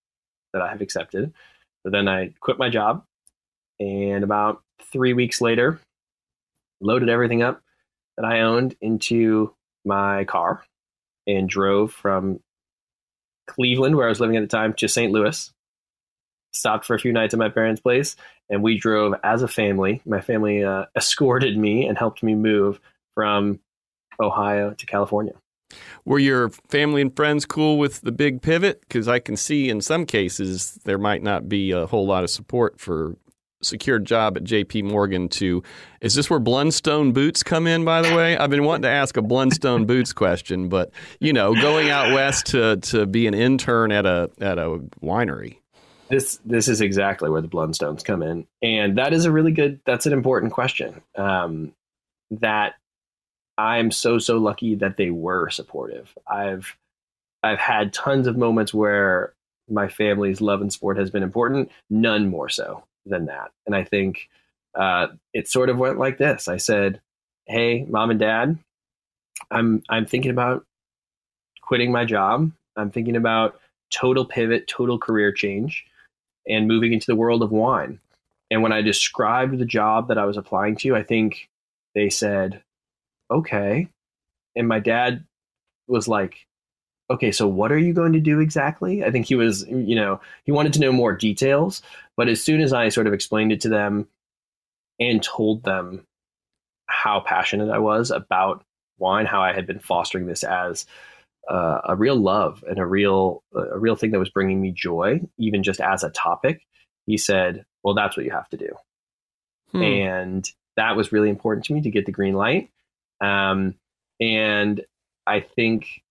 that I have accepted. So then I quit my job, and about three weeks later, loaded everything up that I owned into my car and drove from Cleveland, where I was living at the time, to St. Louis. Stopped for a few nights at my parents' place, and we drove as a family. My family uh, escorted me and helped me move from Ohio to California. Were your family and friends cool with the big pivot? Because I can see in some cases there might not be a whole lot of support for secured job at JP Morgan to is this where Blundstone boots come in by the way I've been wanting to ask a Blundstone boots question but you know going out west to to be an intern at a at a winery this this is exactly where the Blundstones come in and that is a really good that's an important question um, that I'm so so lucky that they were supportive I've I've had tons of moments where my family's love and sport has been important none more so than that. And I think uh, it sort of went like this. I said, "Hey, mom and dad, I'm I'm thinking about quitting my job. I'm thinking about total pivot, total career change, and moving into the world of wine." And when I described the job that I was applying to, I think they said, "Okay." And my dad was like, okay, so what are you going to do exactly? I think he was, you know, he wanted to know more details. But as soon as I sort of explained it to them and told them how passionate I was about wine, how I had been fostering this as uh, a real love and a real a real thing that was bringing me joy, even just as a topic, he said, "Well, that's what you have to do," hmm. and that was really important to me to get the green light. Um, and I think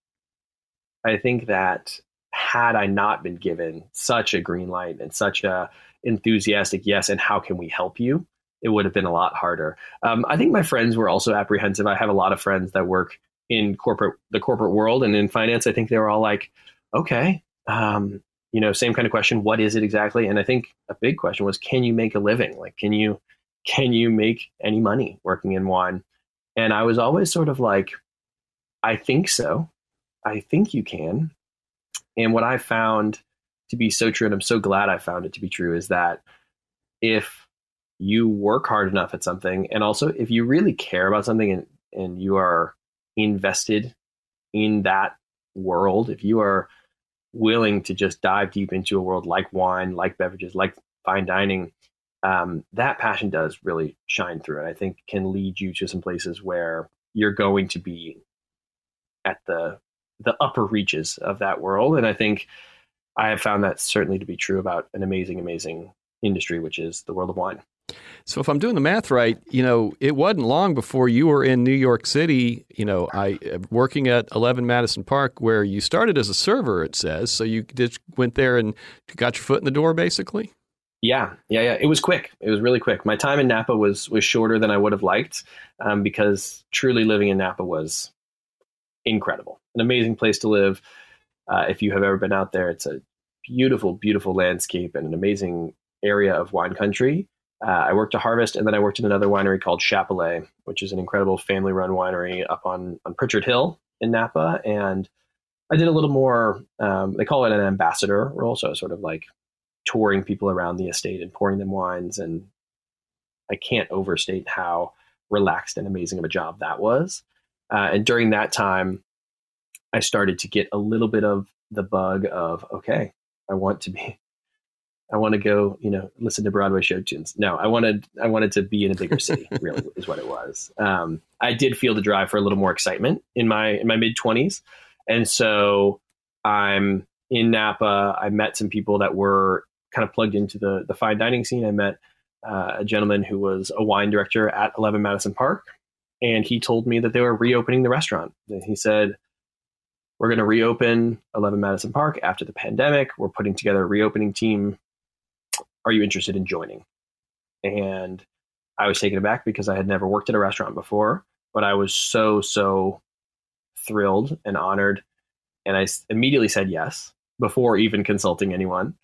I think that had I not been given such a green light and such a enthusiastic yes, and how can we help you, it would have been a lot harder. Um, I think my friends were also apprehensive. I have a lot of friends that work in corporate the corporate world and in finance. I think they were all like, okay, um, you know, same kind of question. What is it exactly? And I think a big question was, can you make a living? Like, can you can you make any money working in wine? And I was always sort of like, I think so. I think you can. And what I found to be so true, and I'm so glad I found it to be true, is that if you work hard enough at something, and also if you really care about something and, and you are invested in that world, if you are willing to just dive deep into a world like wine, like beverages, like fine dining, um, that passion does really shine through. And I think can lead you to some places where you're going to be at the the upper reaches of that world. And I think I have found that certainly to be true about an amazing, amazing industry, which is the world of wine. So if I'm doing the math right, you know, it wasn't long before you were in New York City, you know, I working at 11 Madison Park where you started as a server it says. So you just went there and got your foot in the door basically? Yeah, yeah, yeah. It was quick. It was really quick. My time in Napa was was shorter than I would have liked um, because truly living in Napa was incredible, an amazing place to live. Uh, if you have ever been out there, it's a beautiful, beautiful landscape and an amazing area of wine country. Uh, I worked at Harvest, and then I worked in another winery called Chappellet, which is an incredible family-run winery up on on Pritchard Hill in Napa. And I did a little more. Um, they call it an ambassador role, so sort of like touring people around the estate and pouring them wines. And I can't overstate how relaxed and amazing of a job that was. Uh, and during that time, I started to get a little bit of the bug of, okay, I want to be, I want to go, you know, listen to Broadway show tunes. No, I wanted, I wanted to be in a bigger city. really, is what it was. Um, I did feel the drive for a little more excitement in my in my mid twenties, and so I'm in Napa. I met some people that were kind of plugged into the the fine dining scene. I met uh, a gentleman who was a wine director at Eleven Madison Park, and he told me that they were reopening the restaurant. And he said, "We're going to reopen 11 Madison Park after the pandemic. We're putting together a reopening team. Are you interested in joining?" And I was taken aback because I had never worked at a restaurant before, but I was so so thrilled and honored, and I immediately said yes before even consulting anyone.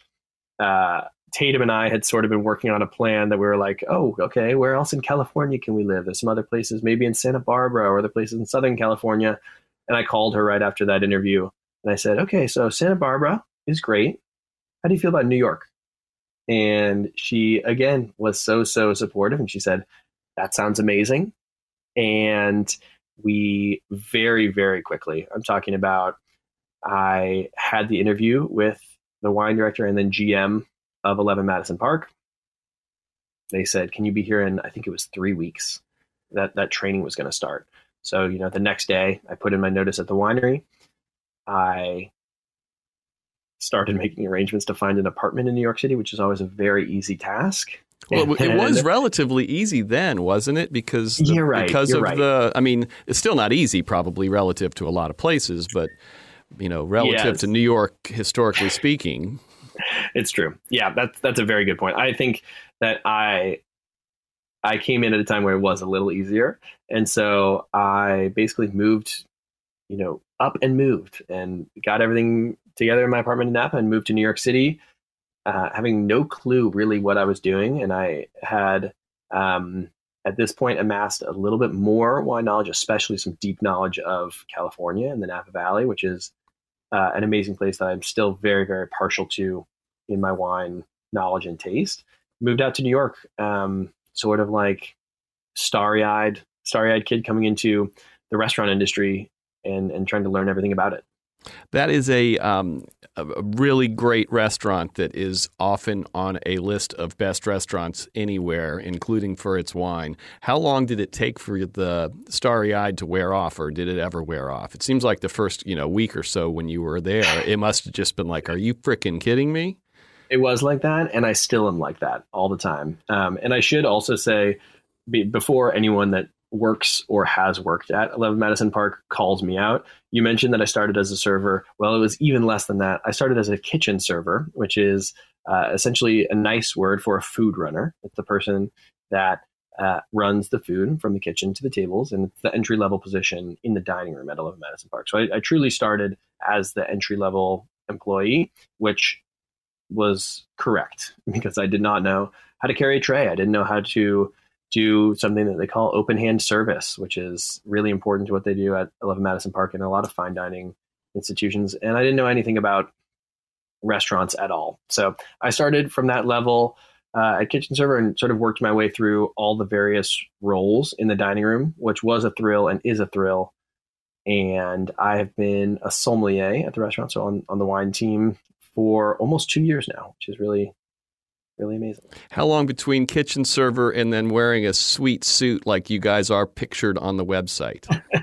Uh, Tatum and I had sort of been working on a plan that we were like, oh, okay, where else in California can we live? There's some other places, maybe in Santa Barbara or other places in Southern California. And I called her right after that interview and I said, okay, so Santa Barbara is great. How do you feel about New York? And she, again, was so, so supportive. And she said, that sounds amazing. And we very, very quickly, I'm talking about, I had the interview with the wine director and then GM of 11 Madison Park. They said, "Can you be here in I think it was 3 weeks that that training was going to start." So, you know, the next day I put in my notice at the winery. I started making arrangements to find an apartment in New York City, which is always a very easy task. Well, it was relatively easy then, wasn't it? Because the, right, because of right. the, I mean, it's still not easy, probably relative to a lot of places, but you know, relative Yes. to New York, historically speaking. it's true. Yeah, that's that's a very good point. I think that I I came in at a time where it was a little easier, and so I basically moved, you know, up and moved and got everything together in my apartment in Napa and moved to New York City, uh, having no clue really what I was doing, and I had. Um, at this point, amassed a little bit more wine knowledge, especially some deep knowledge of California and the Napa Valley, which is uh, an amazing place that I'm still very, very partial to in my wine knowledge and taste. Moved out to New York, um, sort of like starry eyed, starry eyed kid coming into the restaurant industry and and trying to learn everything about it. That is a, um, a really great restaurant that is often on a list of best restaurants anywhere, including for its wine. How long did it take for the starry eyed to wear off, or did it ever wear off? It seems like the first you know week or so when you were there, it must have just been like, "Are you freaking kidding me?" It was like that, and I still am like that all the time. Um, and I should also say, be, before anyone that works or has worked at 11 Madison Park calls me out, you mentioned that I started as a server. Well, it was even less than that. I started as a kitchen server, which is uh, essentially a nice word for a food runner. It's the person that uh, runs the food from the kitchen to the tables, and it's the entry level position in the dining room at 11 Madison Park. So I, I truly started as the entry level employee, which was correct because I did not know how to carry a tray. I didn't know how to do something that they call open hand service, which is really important to what they do at 11 Madison Park and a lot of fine dining institutions. And I didn't know anything about restaurants at all. So I started from that level uh, at kitchen server and sort of worked my way through all the various roles in the dining room, which was a thrill and is a thrill. And I have been a sommelier at the restaurant, so on, on the wine team for almost two years now, which is really, really amazing. How long between kitchen server and then wearing a sweet suit like you guys are pictured on the website?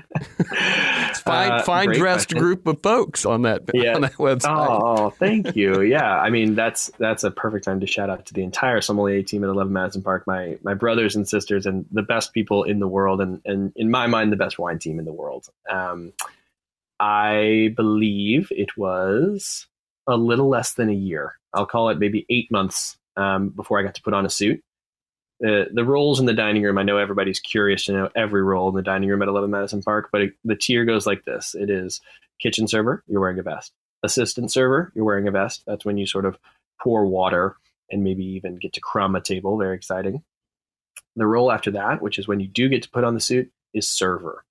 it's fine, uh, fine dressed question. group of folks on that Yeah. on that website. Oh, thank you. Yeah, I mean that's that's a perfect time to shout out to the entire sommelier team at Eleven Madison Park, my my brothers and sisters, and the best people in the world, and and in my mind, the best wine team in the world. Um, I believe it was a little less than a year. I'll call it maybe eight months um, before I got to put on a suit. The the roles in the dining room. I know everybody's curious to know every role in the dining room at Eleven Madison Park, but it, the tier goes like this: it is kitchen server, you're wearing a vest. Assistant server, you're wearing a vest. That's when you sort of pour water and maybe even get to crumb a table. Very exciting. The role after that, which is when you do get to put on the suit, is server.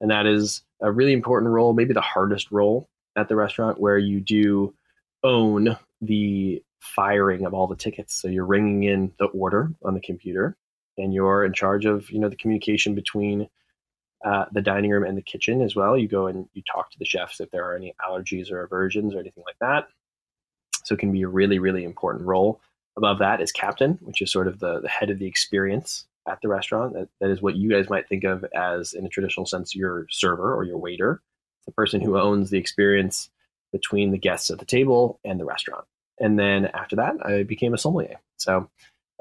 And that is a really important role, maybe the hardest role at the restaurant, where you do own the firing of all the tickets. So you're ringing in the order on the computer and you're in charge of, you know, the communication between uh, the dining room and the kitchen as well. You go and you talk to the chefs if there are any allergies or aversions or anything like that. So it can be a really, really important role. Above that is captain, which is sort of the, the head of the experience at the restaurant. That, that is what you guys might think of as, in a traditional sense, your server or your waiter. The person who owns the experience between the guests at the table and the restaurant. And then after that, I became a sommelier. So,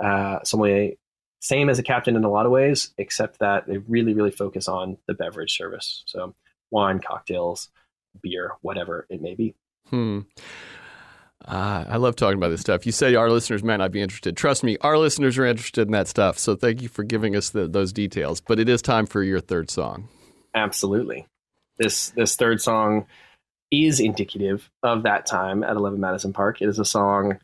uh, sommelier, same as a captain in a lot of ways, except that they really, really focus on the beverage service. So, wine, cocktails, beer, whatever it may be. Hmm. Uh, I love talking about this stuff. You say our listeners might not be interested. Trust me, our listeners are interested in that stuff. So thank you for giving us the, those details. But it is time for your third song. Absolutely. This this third song is indicative of that time at 11 Madison Park. It is a song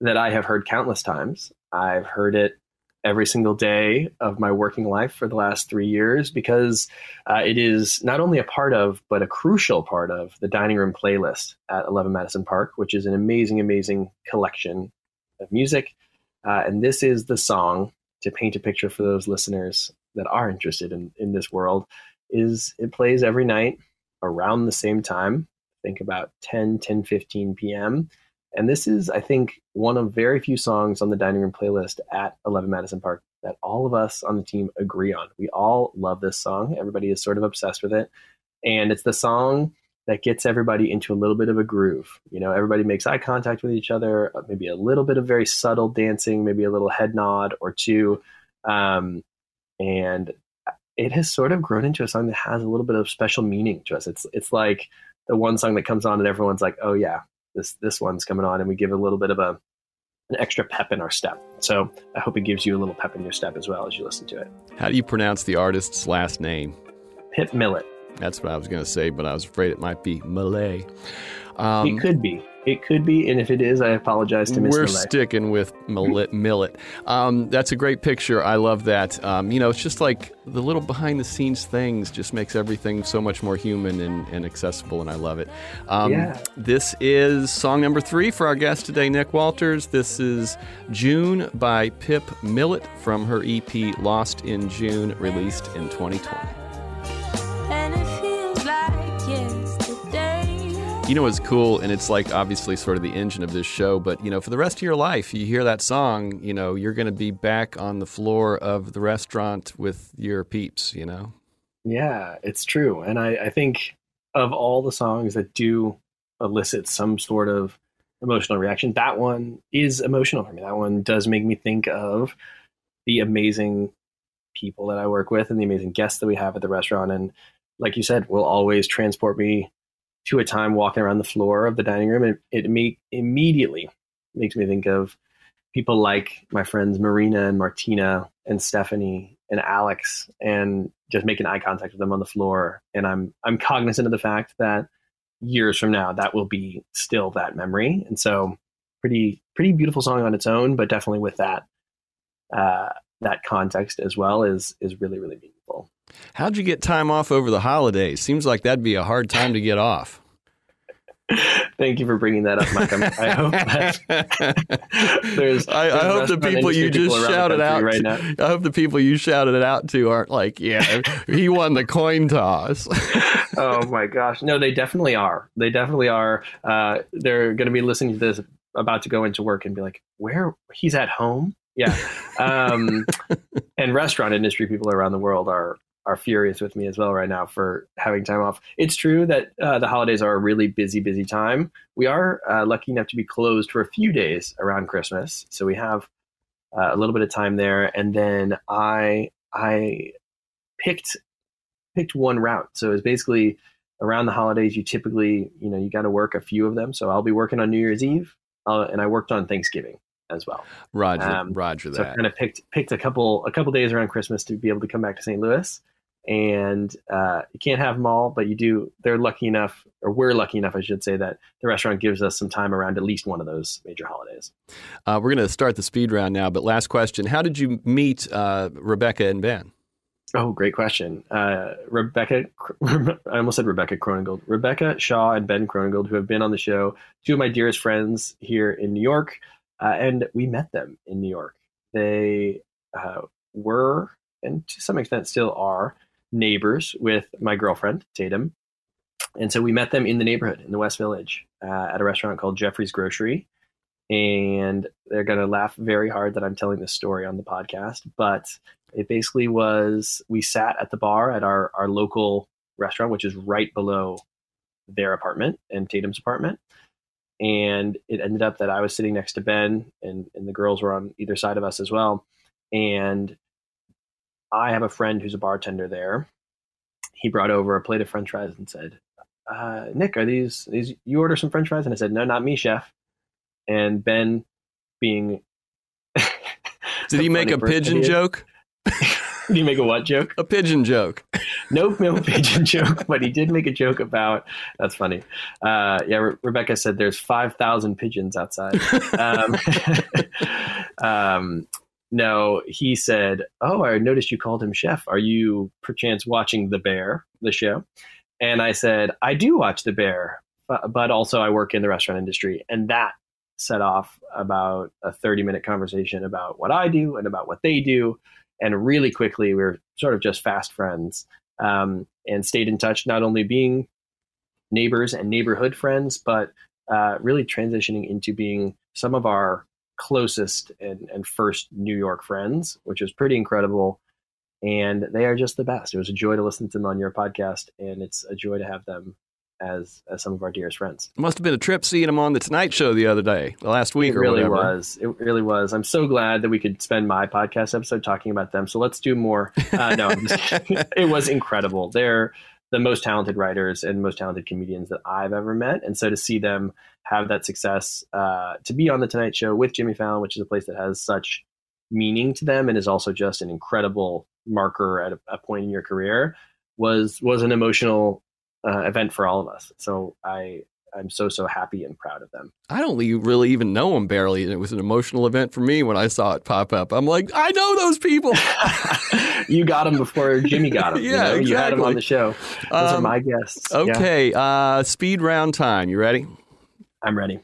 that I have heard countless times. I've heard it every single day of my working life for the last three years because uh, it is not only a part of, but a crucial part of the dining room playlist at 11 Madison Park, which is an amazing, amazing collection of music. Uh, and this is the song to paint a picture for those listeners that are interested in, in this world is it plays every night around the same time think about 10 10 15 p.m and this is i think one of very few songs on the dining room playlist at 11 madison park that all of us on the team agree on. We all love this song. Everybody is sort of obsessed with it. And it's the song that gets everybody into a little bit of a groove. You know everybody makes eye contact with each other maybe a little bit of very subtle dancing maybe a little head nod or two. Um, and it has sort of grown into a song that has a little bit of special meaning to us. It's it's like the one song that comes on and everyone's like, oh yeah, this this one's coming on, and we give a little bit of a an extra pep in our step. So I hope it gives you a little pep in your step as well as you listen to it. How do you pronounce the artist's last name? Pip Millett. That's what I was going to say, but I was afraid it might be Malay. Um, it could be. It could be, and if it is, I apologize to Miss We're sticking with millet. millet. Um, that's a great picture. I love that. Um, you know, it's just like the little behind the scenes things just makes everything so much more human and, and accessible, and I love it. Um, yeah. This is song number three for our guest today, Nick Walters. This is June by Pip Millett from her EP Lost in June, released in 2020. You know what's cool, and it's like obviously sort of the engine of this show, but you know, for the rest of your life, you hear that song, you know, you're going to be back on the floor of the restaurant with your peeps, you know? Yeah, it's true. And I, I think of all the songs that do elicit some sort of emotional reaction, that one is emotional for me. That one does make me think of the amazing people that I work with and the amazing guests that we have at the restaurant. And like you said, will always transport me to a time walking around the floor of the dining room, and it me immediately makes me think of people like my friends Marina and Martina and Stephanie and Alex, and just making eye contact with them on the floor. And I'm I'm cognizant of the fact that years from now that will be still that memory. And so, pretty pretty beautiful song on its own, but definitely with that uh, that context as well is is really really meaningful. How'd you get time off over the holidays? Seems like that'd be a hard time to get off. Thank you for bringing that up, Mike. I hope that there's. I, I hope the people you just shouted out. Right now. I hope the people you shouted it out to aren't like, yeah, he won the coin toss. oh my gosh, no, they definitely are. They definitely are. Uh, they're going to be listening to this, about to go into work, and be like, where he's at home. Yeah, um, and restaurant industry people around the world are are furious with me as well right now for having time off. It's true that uh, the holidays are a really busy, busy time. We are uh, lucky enough to be closed for a few days around Christmas, so we have uh, a little bit of time there. And then I I picked picked one route, so it's basically around the holidays. You typically you know you got to work a few of them. So I'll be working on New Year's Eve, uh, and I worked on Thanksgiving as well. Roger, um, Roger that. So I kind of picked picked a couple a couple days around Christmas to be able to come back to St. Louis, and uh, you can't have them all, but you do. They're lucky enough, or we're lucky enough, I should say, that the restaurant gives us some time around at least one of those major holidays. Uh, we're going to start the speed round now, but last question: How did you meet uh, Rebecca and Ben? Oh, great question. Uh, Rebecca, I almost said Rebecca Kronengold. Rebecca Shaw and Ben Kronengold, who have been on the show, two of my dearest friends here in New York uh, and we met them in New York. They uh, were, and to some extent still are, neighbors with my girlfriend Tatum, and so we met them in the neighborhood in the West Village uh, at a restaurant called Jeffrey's Grocery. And they're going to laugh very hard that I'm telling this story on the podcast, but it basically was we sat at the bar at our, our local restaurant, which is right below their apartment and Tatum's apartment and it ended up that I was sitting next to Ben, and and the girls were on either side of us as well. And I have a friend who's a bartender there. He brought over a plate of French fries and said, uh, "Nick, are these these you order some French fries?" And I said, "No, not me, chef." And Ben, being did he make a pigeon joke? did he make a what joke? A pigeon joke. nope, no pigeon joke, but he did make a joke about. That's funny. Uh, yeah, Re- Rebecca said there's five thousand pigeons outside. Um, um, no, he said, "Oh, I noticed you called him chef. Are you perchance watching The Bear, the show?" And I said, "I do watch The Bear, but, also I work in the restaurant industry." And that set off about a 30 minute conversation about what I do and about what they do. And really quickly, we were sort of just fast friends um, and stayed in touch, not only being neighbors and neighborhood friends, but uh, really transitioning into being some of our closest and, and first New York friends, which is pretty incredible. And they are just the best. It was a joy to listen to them on your podcast, and it's a joy to have them as as some of our dearest friends. It must have been a trip seeing them on the Tonight Show the other day, the last week it really whatever. was. It really was. I'm so glad that we could spend my podcast episode talking about them. So let's do more. Uh, no, it was incredible. They're the most talented writers and most talented comedians that I've ever met, and so to see them have that success, uh, to be on the Tonight Show with Jimmy Fallon, which is a place that has such meaning to them and is also just an incredible marker at a, a point in your career, was was an emotional uh, event for all of us. So I I'm so so happy and proud of them. I don't really even know them barely, and it was an emotional event for me when I saw it pop up. I'm like, I know those people. you got them before Jimmy got them. yeah, you know? exactly. You had them on the show. Those Um, are my guests. Yeah, Okay, uh, speed round time. You ready? I'm ready.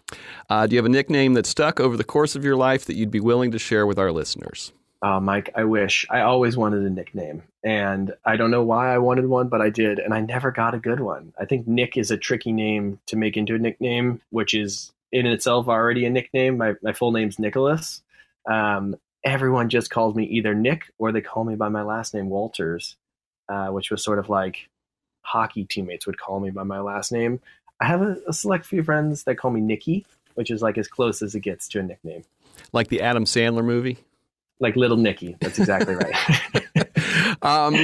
Uh, do you have a nickname that stuck over the course of your life that you'd be willing to share with our listeners? Oh, Mike, I wish. I always wanted a nickname. And I don't know why I wanted one, but I did. And I never got a good one. I think Nick is a tricky name to make into a nickname, which is in itself already a nickname. My, my full name's Nicholas. Um, everyone just calls me either Nick or they call me by my last name, Walters, uh, which was sort of like hockey teammates would call me by my last name. I have a, a select few friends that call me Nicky, which is like as close as it gets to a nickname. Like the Adam Sandler movie? Like Little Nicky. That's exactly right. um,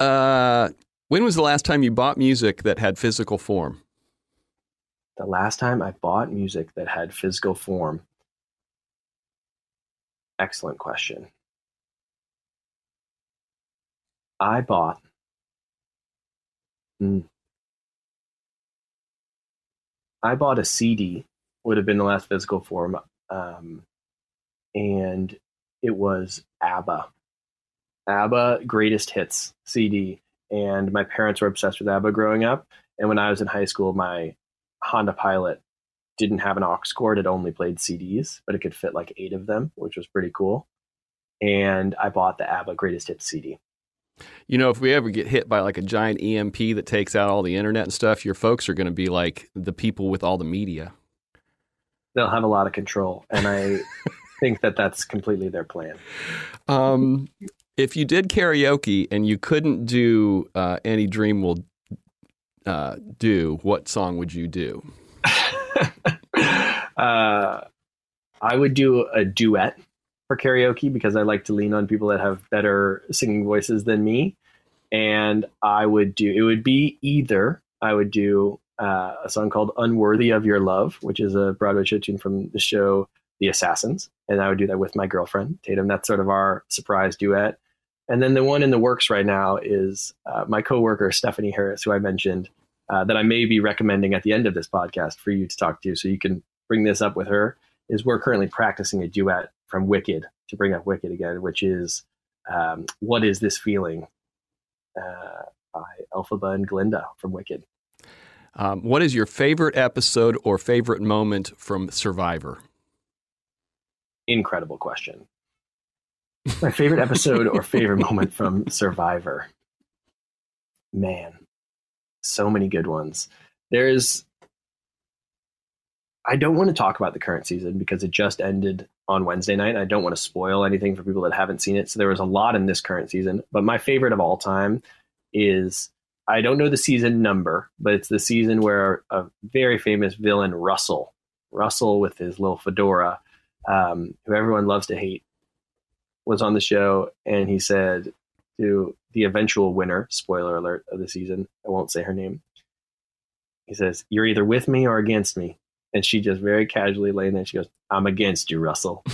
uh, when was the last time you bought music that had physical form? the last time I bought music that had physical form? Excellent question. I bought. Hmm. I bought a CD, would have been the last physical form, um, and it was ABBA. ABBA Greatest Hits CD. And my parents were obsessed with ABBA growing up. And when I was in high school, my Honda Pilot didn't have an aux cord. It only played CDs, but it could fit like eight of them, which was pretty cool. And I bought the ABBA Greatest Hits CD. You know, if we ever get hit by like a giant EMP that takes out all the internet and stuff, your folks are going to be like the people with all the media. They'll have a lot of control. And I think that that's completely their plan. Um, if you did karaoke and you couldn't do uh, any dream will uh, do, what song would you do? uh, I would do a duet for karaoke because I like to lean on people that have better singing voices than me. And I would do it would be either I would do uh, a song called "Unworthy of Your Love," which is a Broadway show tune from the show The Assassins, and I would do that with my girlfriend Tatum. That's sort of our surprise duet. And then the one in the works right now is uh, my coworker Stephanie Harris, who I mentioned, uh, that I may be recommending at the end of this podcast for you to talk to, so you can bring this up with her. Is we're currently practicing a duet from Wicked to bring up Wicked again, which is um, "What Is This Feeling" uh, by Elphaba and Glinda from Wicked. Um, what is your favorite episode or favorite moment from Survivor? Incredible question. My favorite episode or favorite moment from Survivor. Man, so many good ones. There's I don't want to talk about the current season because it just ended on Wednesday night. I don't want to spoil anything for people that haven't seen it. So there was a lot in this current season, but my favorite of all time is I don't know the season number, but it's the season where a very famous villain, Russell, Russell with his little fedora, um, who everyone loves to hate, was on the show, and he said to the eventual winner, spoiler alert of the season, I won't say her name. He says, "You're either with me or against me," and she just very casually laying there. She goes, "I'm against you, Russell."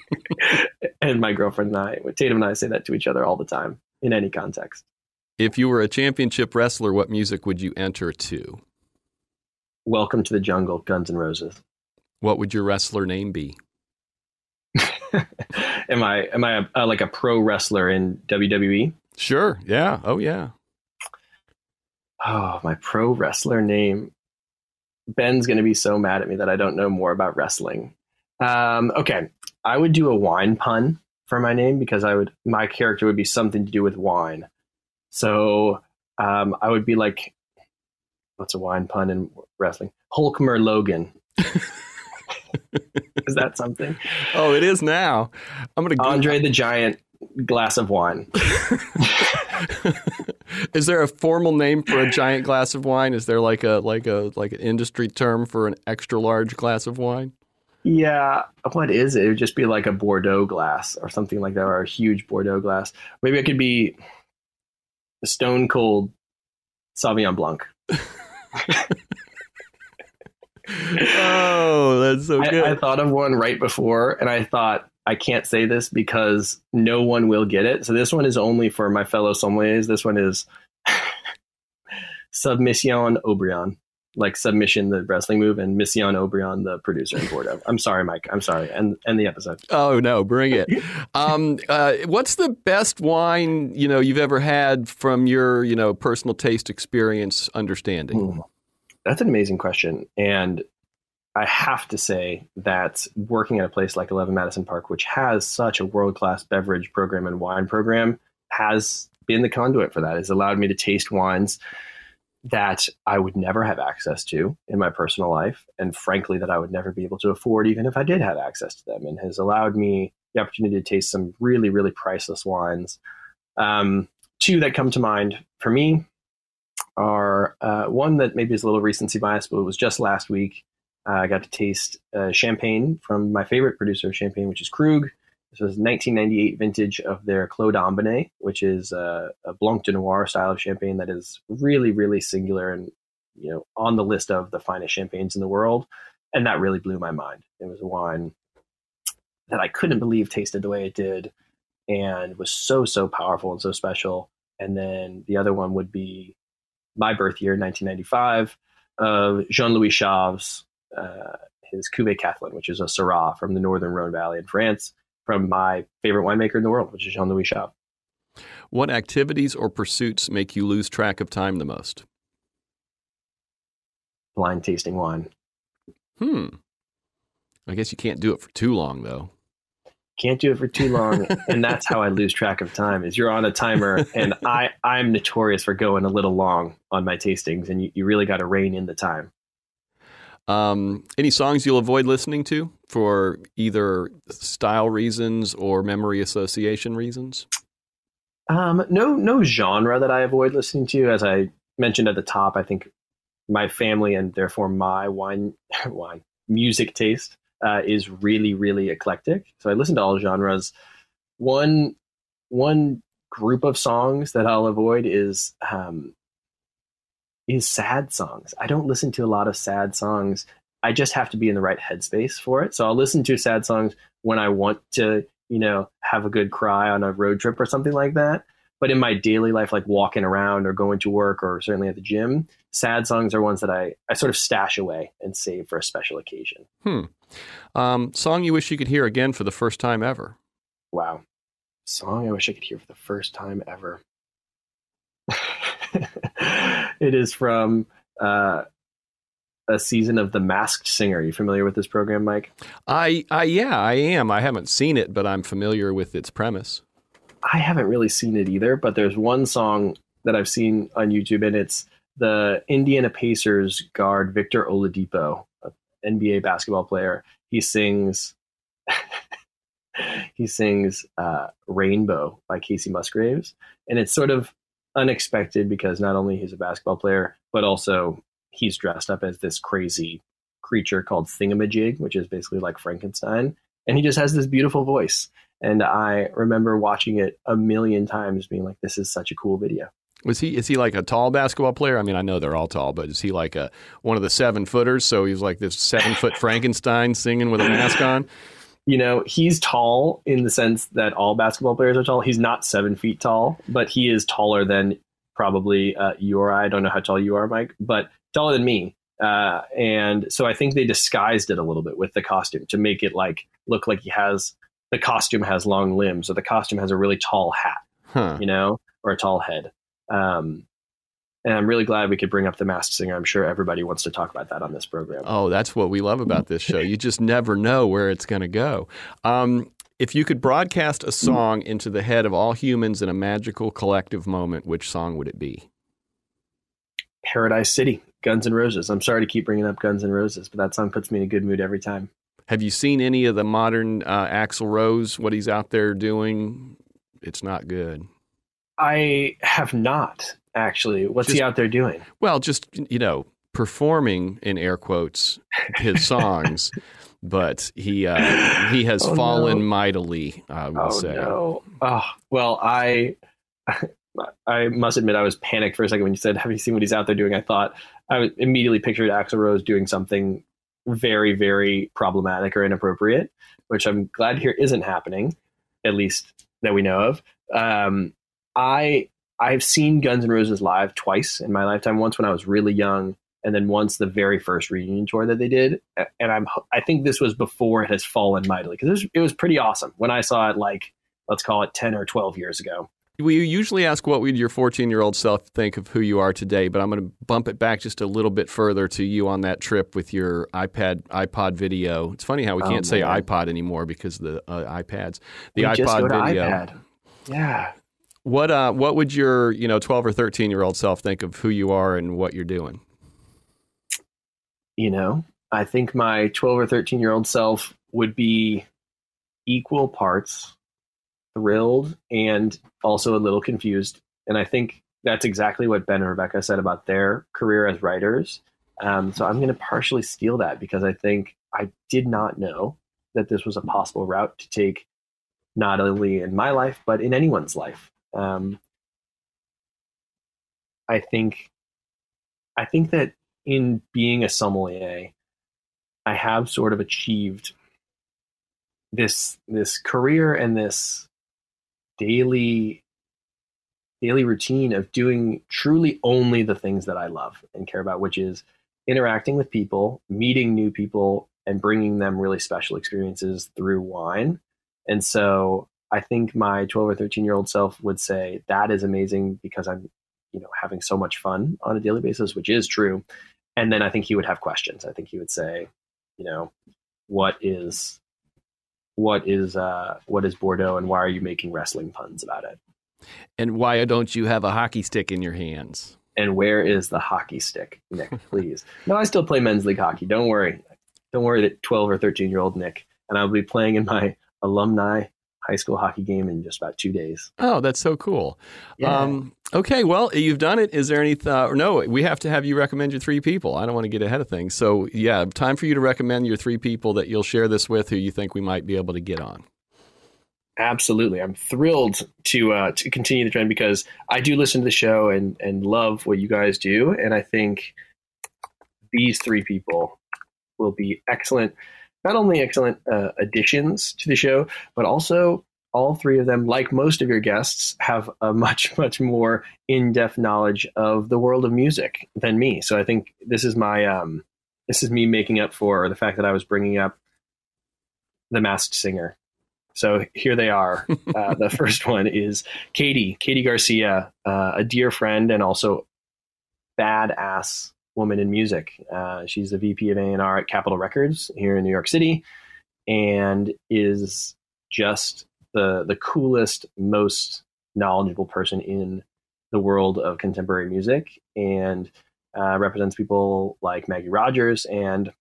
and my girlfriend and I, Tatum and I, say that to each other all the time in any context. If you were a championship wrestler, what music would you enter to? Welcome to the Jungle, Guns N' Roses. What would your wrestler name be? am I am I a, a, like a pro wrestler in WWE? Sure. Yeah. Oh yeah. Oh, my pro wrestler name. Ben's going to be so mad at me that I don't know more about wrestling. Um, okay, I would do a wine pun for my name because I would my character would be something to do with wine. So um, I would be like, what's a wine pun in wrestling? Hulkmer Logan. is that something? Oh, it is now. I'm gonna Andre the Giant glass of wine. is there a formal name for a giant glass of wine? Is there like a like a like an industry term for an extra large glass of wine? Yeah, what is it? It would just be like a Bordeaux glass or something like that, or a huge Bordeaux glass. Maybe it could be a stone cold Sauvignon Blanc. oh, that's so good. I, I thought of one right before, and I thought I can't say this because no one will get it. So this one is only for my fellow sommeliers. This one is Submission Haut-Brion like submission the wrestling move and Mission Haut-Brion the producer and Bordeaux. I'm sorry, Mike. I'm sorry. And end the episode. Oh no, bring it. um, uh, what's the best wine you know you've ever had from your you know personal taste experience understanding? Mm, that's an amazing question, and I have to say that working at a place like Eleven Madison Park, which has such a world class beverage program and wine program, has been the conduit for that. Has allowed me to taste wines that I would never have access to in my personal life, and frankly, that I would never be able to afford even if I did have access to them, and has allowed me the opportunity to taste some really, really priceless wines. Um, two that come to mind for me are uh, one that maybe is a little recency bias, but it was just last week. Uh, I got to taste uh, champagne from my favorite producer of champagne, which is Krug. This was 1998 vintage of their Clos d'Ambonnay, which is a, a Blanc de Noir style of champagne that is really, really singular and you know on the list of the finest champagnes in the world. And that really blew my mind. It was a wine that I couldn't believe tasted the way it did, and was so so powerful and so special. And then the other one would be my birth year, 1995, of Jean Louis Chaves, uh, his Cuvée Catherine, which is a Syrah from the northern Rhone Valley in France from my favorite winemaker in the world, which is Jean Louis Chaves. What activities or pursuits make you lose track of time the most? Blind tasting wine. Hmm. I guess you can't do it for too long, though. Can't do it for too long, and that's how I lose track of time. Is you're on a timer, and I I'm notorious for going a little long on my tastings, and you, you really got to rein in the time. Um, any songs you'll avoid listening to for either style reasons or memory association reasons? Um, no, no genre that I avoid listening to. As I mentioned at the top, I think my family and therefore my wine, wine music taste uh, is really, really eclectic. So I listen to all genres. One, one group of songs that I'll avoid is um, is sad songs. I don't listen to a lot of sad songs. I just have to be in the right headspace for it. So I'll listen to sad songs when I want to, you know, have a good cry on a road trip or something like that. But in my daily life, like walking around or going to work or certainly at the gym, sad songs are ones that I, I sort of stash away and save for a special occasion. Hmm. Um, song you wish you could hear again for the first time ever? Wow. Song I wish I could hear for the first time ever. it is from uh, a season of The Masked Singer. Are you familiar with this program, Mike? I, I yeah, I am. I haven't seen it, but I'm familiar with its premise. I haven't really seen it either, but there's one song that I've seen on YouTube, and it's the Indiana Pacers guard Victor Oladipo, NBA basketball player. He sings. he sings uh, "Rainbow" by Kacey Musgraves, and it's sort of unexpected because not only he's a basketball player, but also he's dressed up as this crazy creature called Thingamajig, which is basically like Frankenstein. And he just has this beautiful voice. And I remember watching it a million times, being like, "This is such a cool video." Was he? Is he like a tall basketball player? I mean, I know they're all tall, but is he like a one of the seven footers? So he's like this seven foot Frankenstein singing with a mask on. you know, he's tall in the sense that all basketball players are tall. He's not seven feet tall, but he is taller than probably uh, you or I. I don't know how tall you are, Mike, but taller than me. Uh, and so I think they disguised it a little bit with the costume to make it like look like he has the costume has long limbs or the costume has a really tall hat, huh. you know, or a tall head. Um, and I'm really glad we could bring up the Masked Singer. I'm sure everybody wants to talk about that on this program. Oh, that's what we love about this show. You just never know where it's going to go. Um, if you could broadcast a song into the head of all humans in a magical collective moment, which song would it be? Paradise City, Guns N' Roses. I'm sorry to keep bringing up Guns N' Roses, but that song puts me in a good mood every time. Have you seen any of the modern uh, Axl Rose? What he's out there doing? It's not good. I have not actually. What's just, he out there doing? Well, just you know, performing in air quotes his songs, but he uh, he has oh, fallen no. mightily. I will oh, say. No. Oh well, I. I must admit, I was panicked for a second when you said, "Have you seen what he's out there doing?" I thought I immediately pictured Axl Rose doing something very, very problematic or inappropriate, which I'm glad here isn't happening, at least that we know of. Um, I I've seen Guns N' Roses live twice in my lifetime. Once when I was really young, and then once the very first reunion tour that they did. And I'm I think this was before it has fallen mightily because it was, it was pretty awesome when I saw it like let's call it ten or twelve years ago. We usually ask what would your 14 year old self think of who you are today, but I'm going to bump it back just a little bit further to you on that trip with your iPad iPod video. It's funny how we oh, can't say iPod anymore because the uh, iPads. The we iPod video. IPad. Yeah. What uh, what would your you know 12 or 13 year old self think of who you are and what you're doing? You know, I think my 12 or 13 year old self would be equal parts thrilled and also a little confused. And I think that's exactly what Ben and Rebecca said about their career as writers. Um, so I'm going to partially steal that because I think I did not know that this was a possible route to take, not only in my life, but in anyone's life. Um, I think, I think that in being a sommelier, I have sort of achieved this this career and this daily daily routine of doing truly only the things that I love and care about, which is interacting with people, meeting new people, and bringing them really special experiences through wine. And so I think my 12 or 13 year old self would say that is amazing because I'm, you know, having so much fun on a daily basis, which is true. And then I think he would have questions. I think he would say, you know, what is what is uh, what is Bordeaux and why are you making wrestling puns about it? And why don't you have a hockey stick in your hands? And where is the hockey stick, Nick? Please. no, I still play men's league hockey. Don't worry. Don't worry that 12 or 13 year old Nick and I'll be playing in my alumni high school hockey game in just about two days. Oh, that's so cool. Yeah. Um, okay, well, you've done it. Is there any? Th- uh, no, we have to have you recommend your three people. I don't want to get ahead of things. So, yeah, time for you to recommend your three people that you'll share this with, who you think we might be able to get on. Absolutely, I'm thrilled to uh, to continue the trend because I do listen to the show and and love what you guys do, and I think these three people will be excellent not only excellent uh, additions to the show, but also all three of them, like most of your guests, have a much, much more in-depth knowledge of the world of music than me. So I think this is my um, this is me making up for the fact that I was bringing up the Masked Singer. So here they are. Uh, the first one is Katie, Katie Garcia, uh, a dear friend and also badass woman in music. Uh, she's the VP of A&R at Capitol Records here in New York City, and is just the the coolest, most knowledgeable person in the world of contemporary music, and uh, represents people like Maggie Rogers, and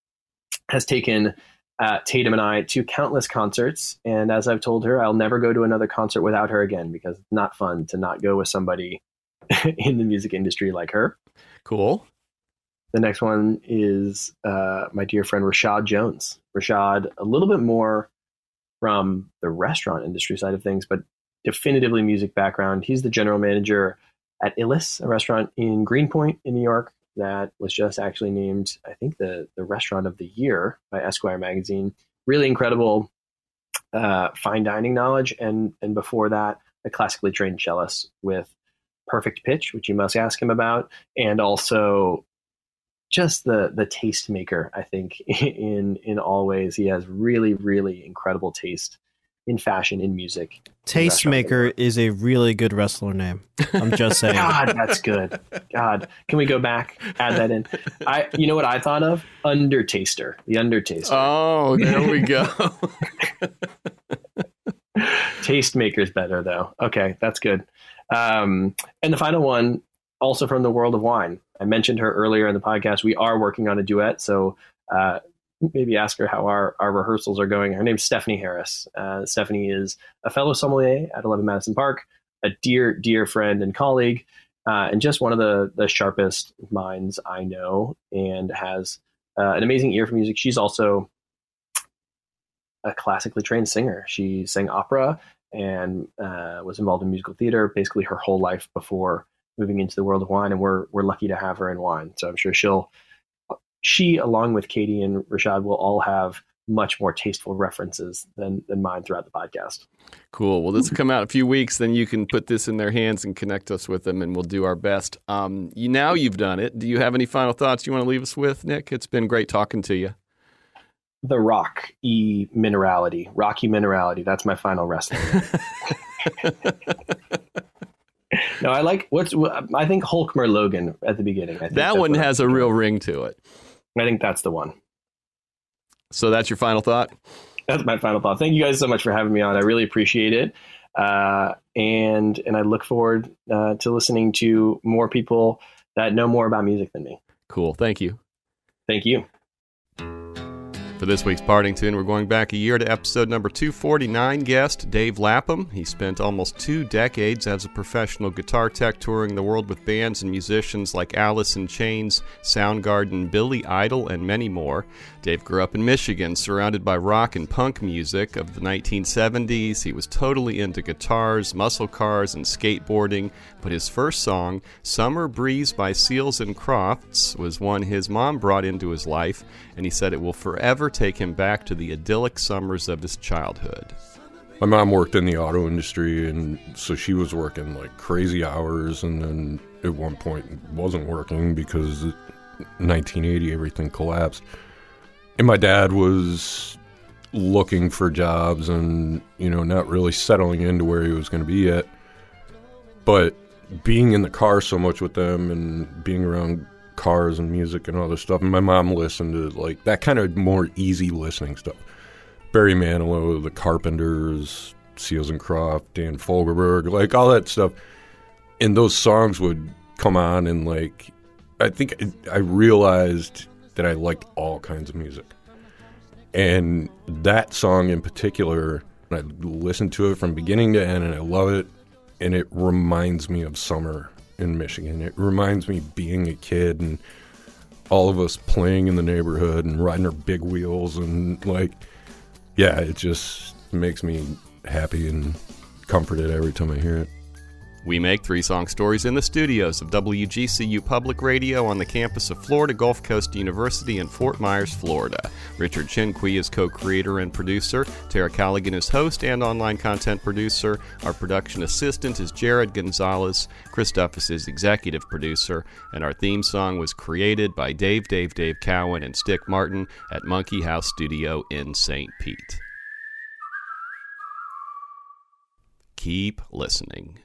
has taken uh, Tatum and I to countless concerts. And as I've told her, I'll never go to another concert without her again because it's not fun to not go with somebody in the music industry like her. Cool. The next one is uh, my dear friend Rashad Jones. Rashad, a little bit more from the restaurant industry side of things, but definitively music background. He's the general manager at Ilis, a restaurant in Greenpoint in New York that was just actually named, I think, the the restaurant of the year by Esquire magazine. Really incredible uh, fine dining knowledge, and and before that, a classically trained cellist with perfect pitch, which you must ask him about, and also just the the taste maker. I think in in all ways, he has really really incredible taste in fashion, in music. Tastemaker is a really good wrestler name. I'm just saying. God, that's good. God, can we go back? Add that in. I, you know what I thought of? Undertaster, the Undertaster. Oh, there we go. Tastemaker's better though. Okay, that's good. Um, and the final one, also from the world of wine. I mentioned her earlier in the podcast. We are working on a duet, so uh, maybe ask her how our, our rehearsals are going. Her name's Stephanie Harris. Uh, Stephanie is a fellow sommelier at 11 Madison Park, a dear, dear friend and colleague, uh, and just one of the, the sharpest minds I know, and has uh, an amazing ear for music. She's also a classically trained singer. She sang opera and uh, was involved in musical theater basically her whole life before moving into the world of wine. And we're, we're lucky to have her in wine. So I'm sure she'll she, along with Katie and Rashad, will all have much more tasteful references than than mine throughout the podcast. Cool. Well, this will come out in a few weeks. Then you can put this in their hands and connect us with them, and we'll do our best. Um, you now you've done it. Do you have any final thoughts you want to leave us with, Nick? It's been great talking to you. The rock e minerality, rocky minerality. That's my final wrestling. no, I like what's. I think Holkmer Logan at the beginning. that one has a real ring to it. I think that's the one. So that's your final thought? That's my final thought. Thank you guys so much for having me on. I really appreciate it. Uh, and and I look forward uh, to listening to more people that know more about music than me. Cool. Thank you. Thank you. This week's Parting Tune, we're going back a year to episode number 249. Guest Dave Lapham. He spent almost two decades as a professional guitar tech touring the world with bands and musicians like Alice in Chains, Soundgarden, Billy Idol, and many more. Dave grew up in Michigan, surrounded by rock and punk music of the 1970s. He was totally into guitars, muscle cars, and skateboarding. But his first song, Summer Breeze by Seals and Crofts, was one his mom brought into his life, and he said it will forever take him back to the idyllic summers of his childhood. My mom worked in the auto industry, and so she was working like crazy hours, and then at one point wasn't working because 1980 everything collapsed. And my dad was looking for jobs and, you know, not really settling into where he was going to be yet. But being in the car so much with them and being around cars and music and all this stuff, and my mom listened to like that kind of more easy listening stuff. Barry Manilow, The Carpenters, Seals and Croft, Dan Fogelberg, like all that stuff. And those songs would come on, and like, I think I realized that I liked all kinds of music. And that song in particular, I listened to it from beginning to end and I love it. And it reminds me of summer in Michigan. It reminds me being a kid and all of us playing in the neighborhood and riding our big wheels. And like, yeah, it just makes me happy and comforted every time I hear it. We make three song stories in the studios of WGCU Public Radio on the campus of Florida Gulf Coast University in Fort Myers, Florida. Richard Chinqui is co creator and producer. Tara Callaghan is host and online content producer. Our production assistant is Jared Gonzalez. Christophus is executive producer. And our theme song was created by Dave Dave Dave Cowan and Stick Martin at Monkey House Studio in St. Pete. Keep listening.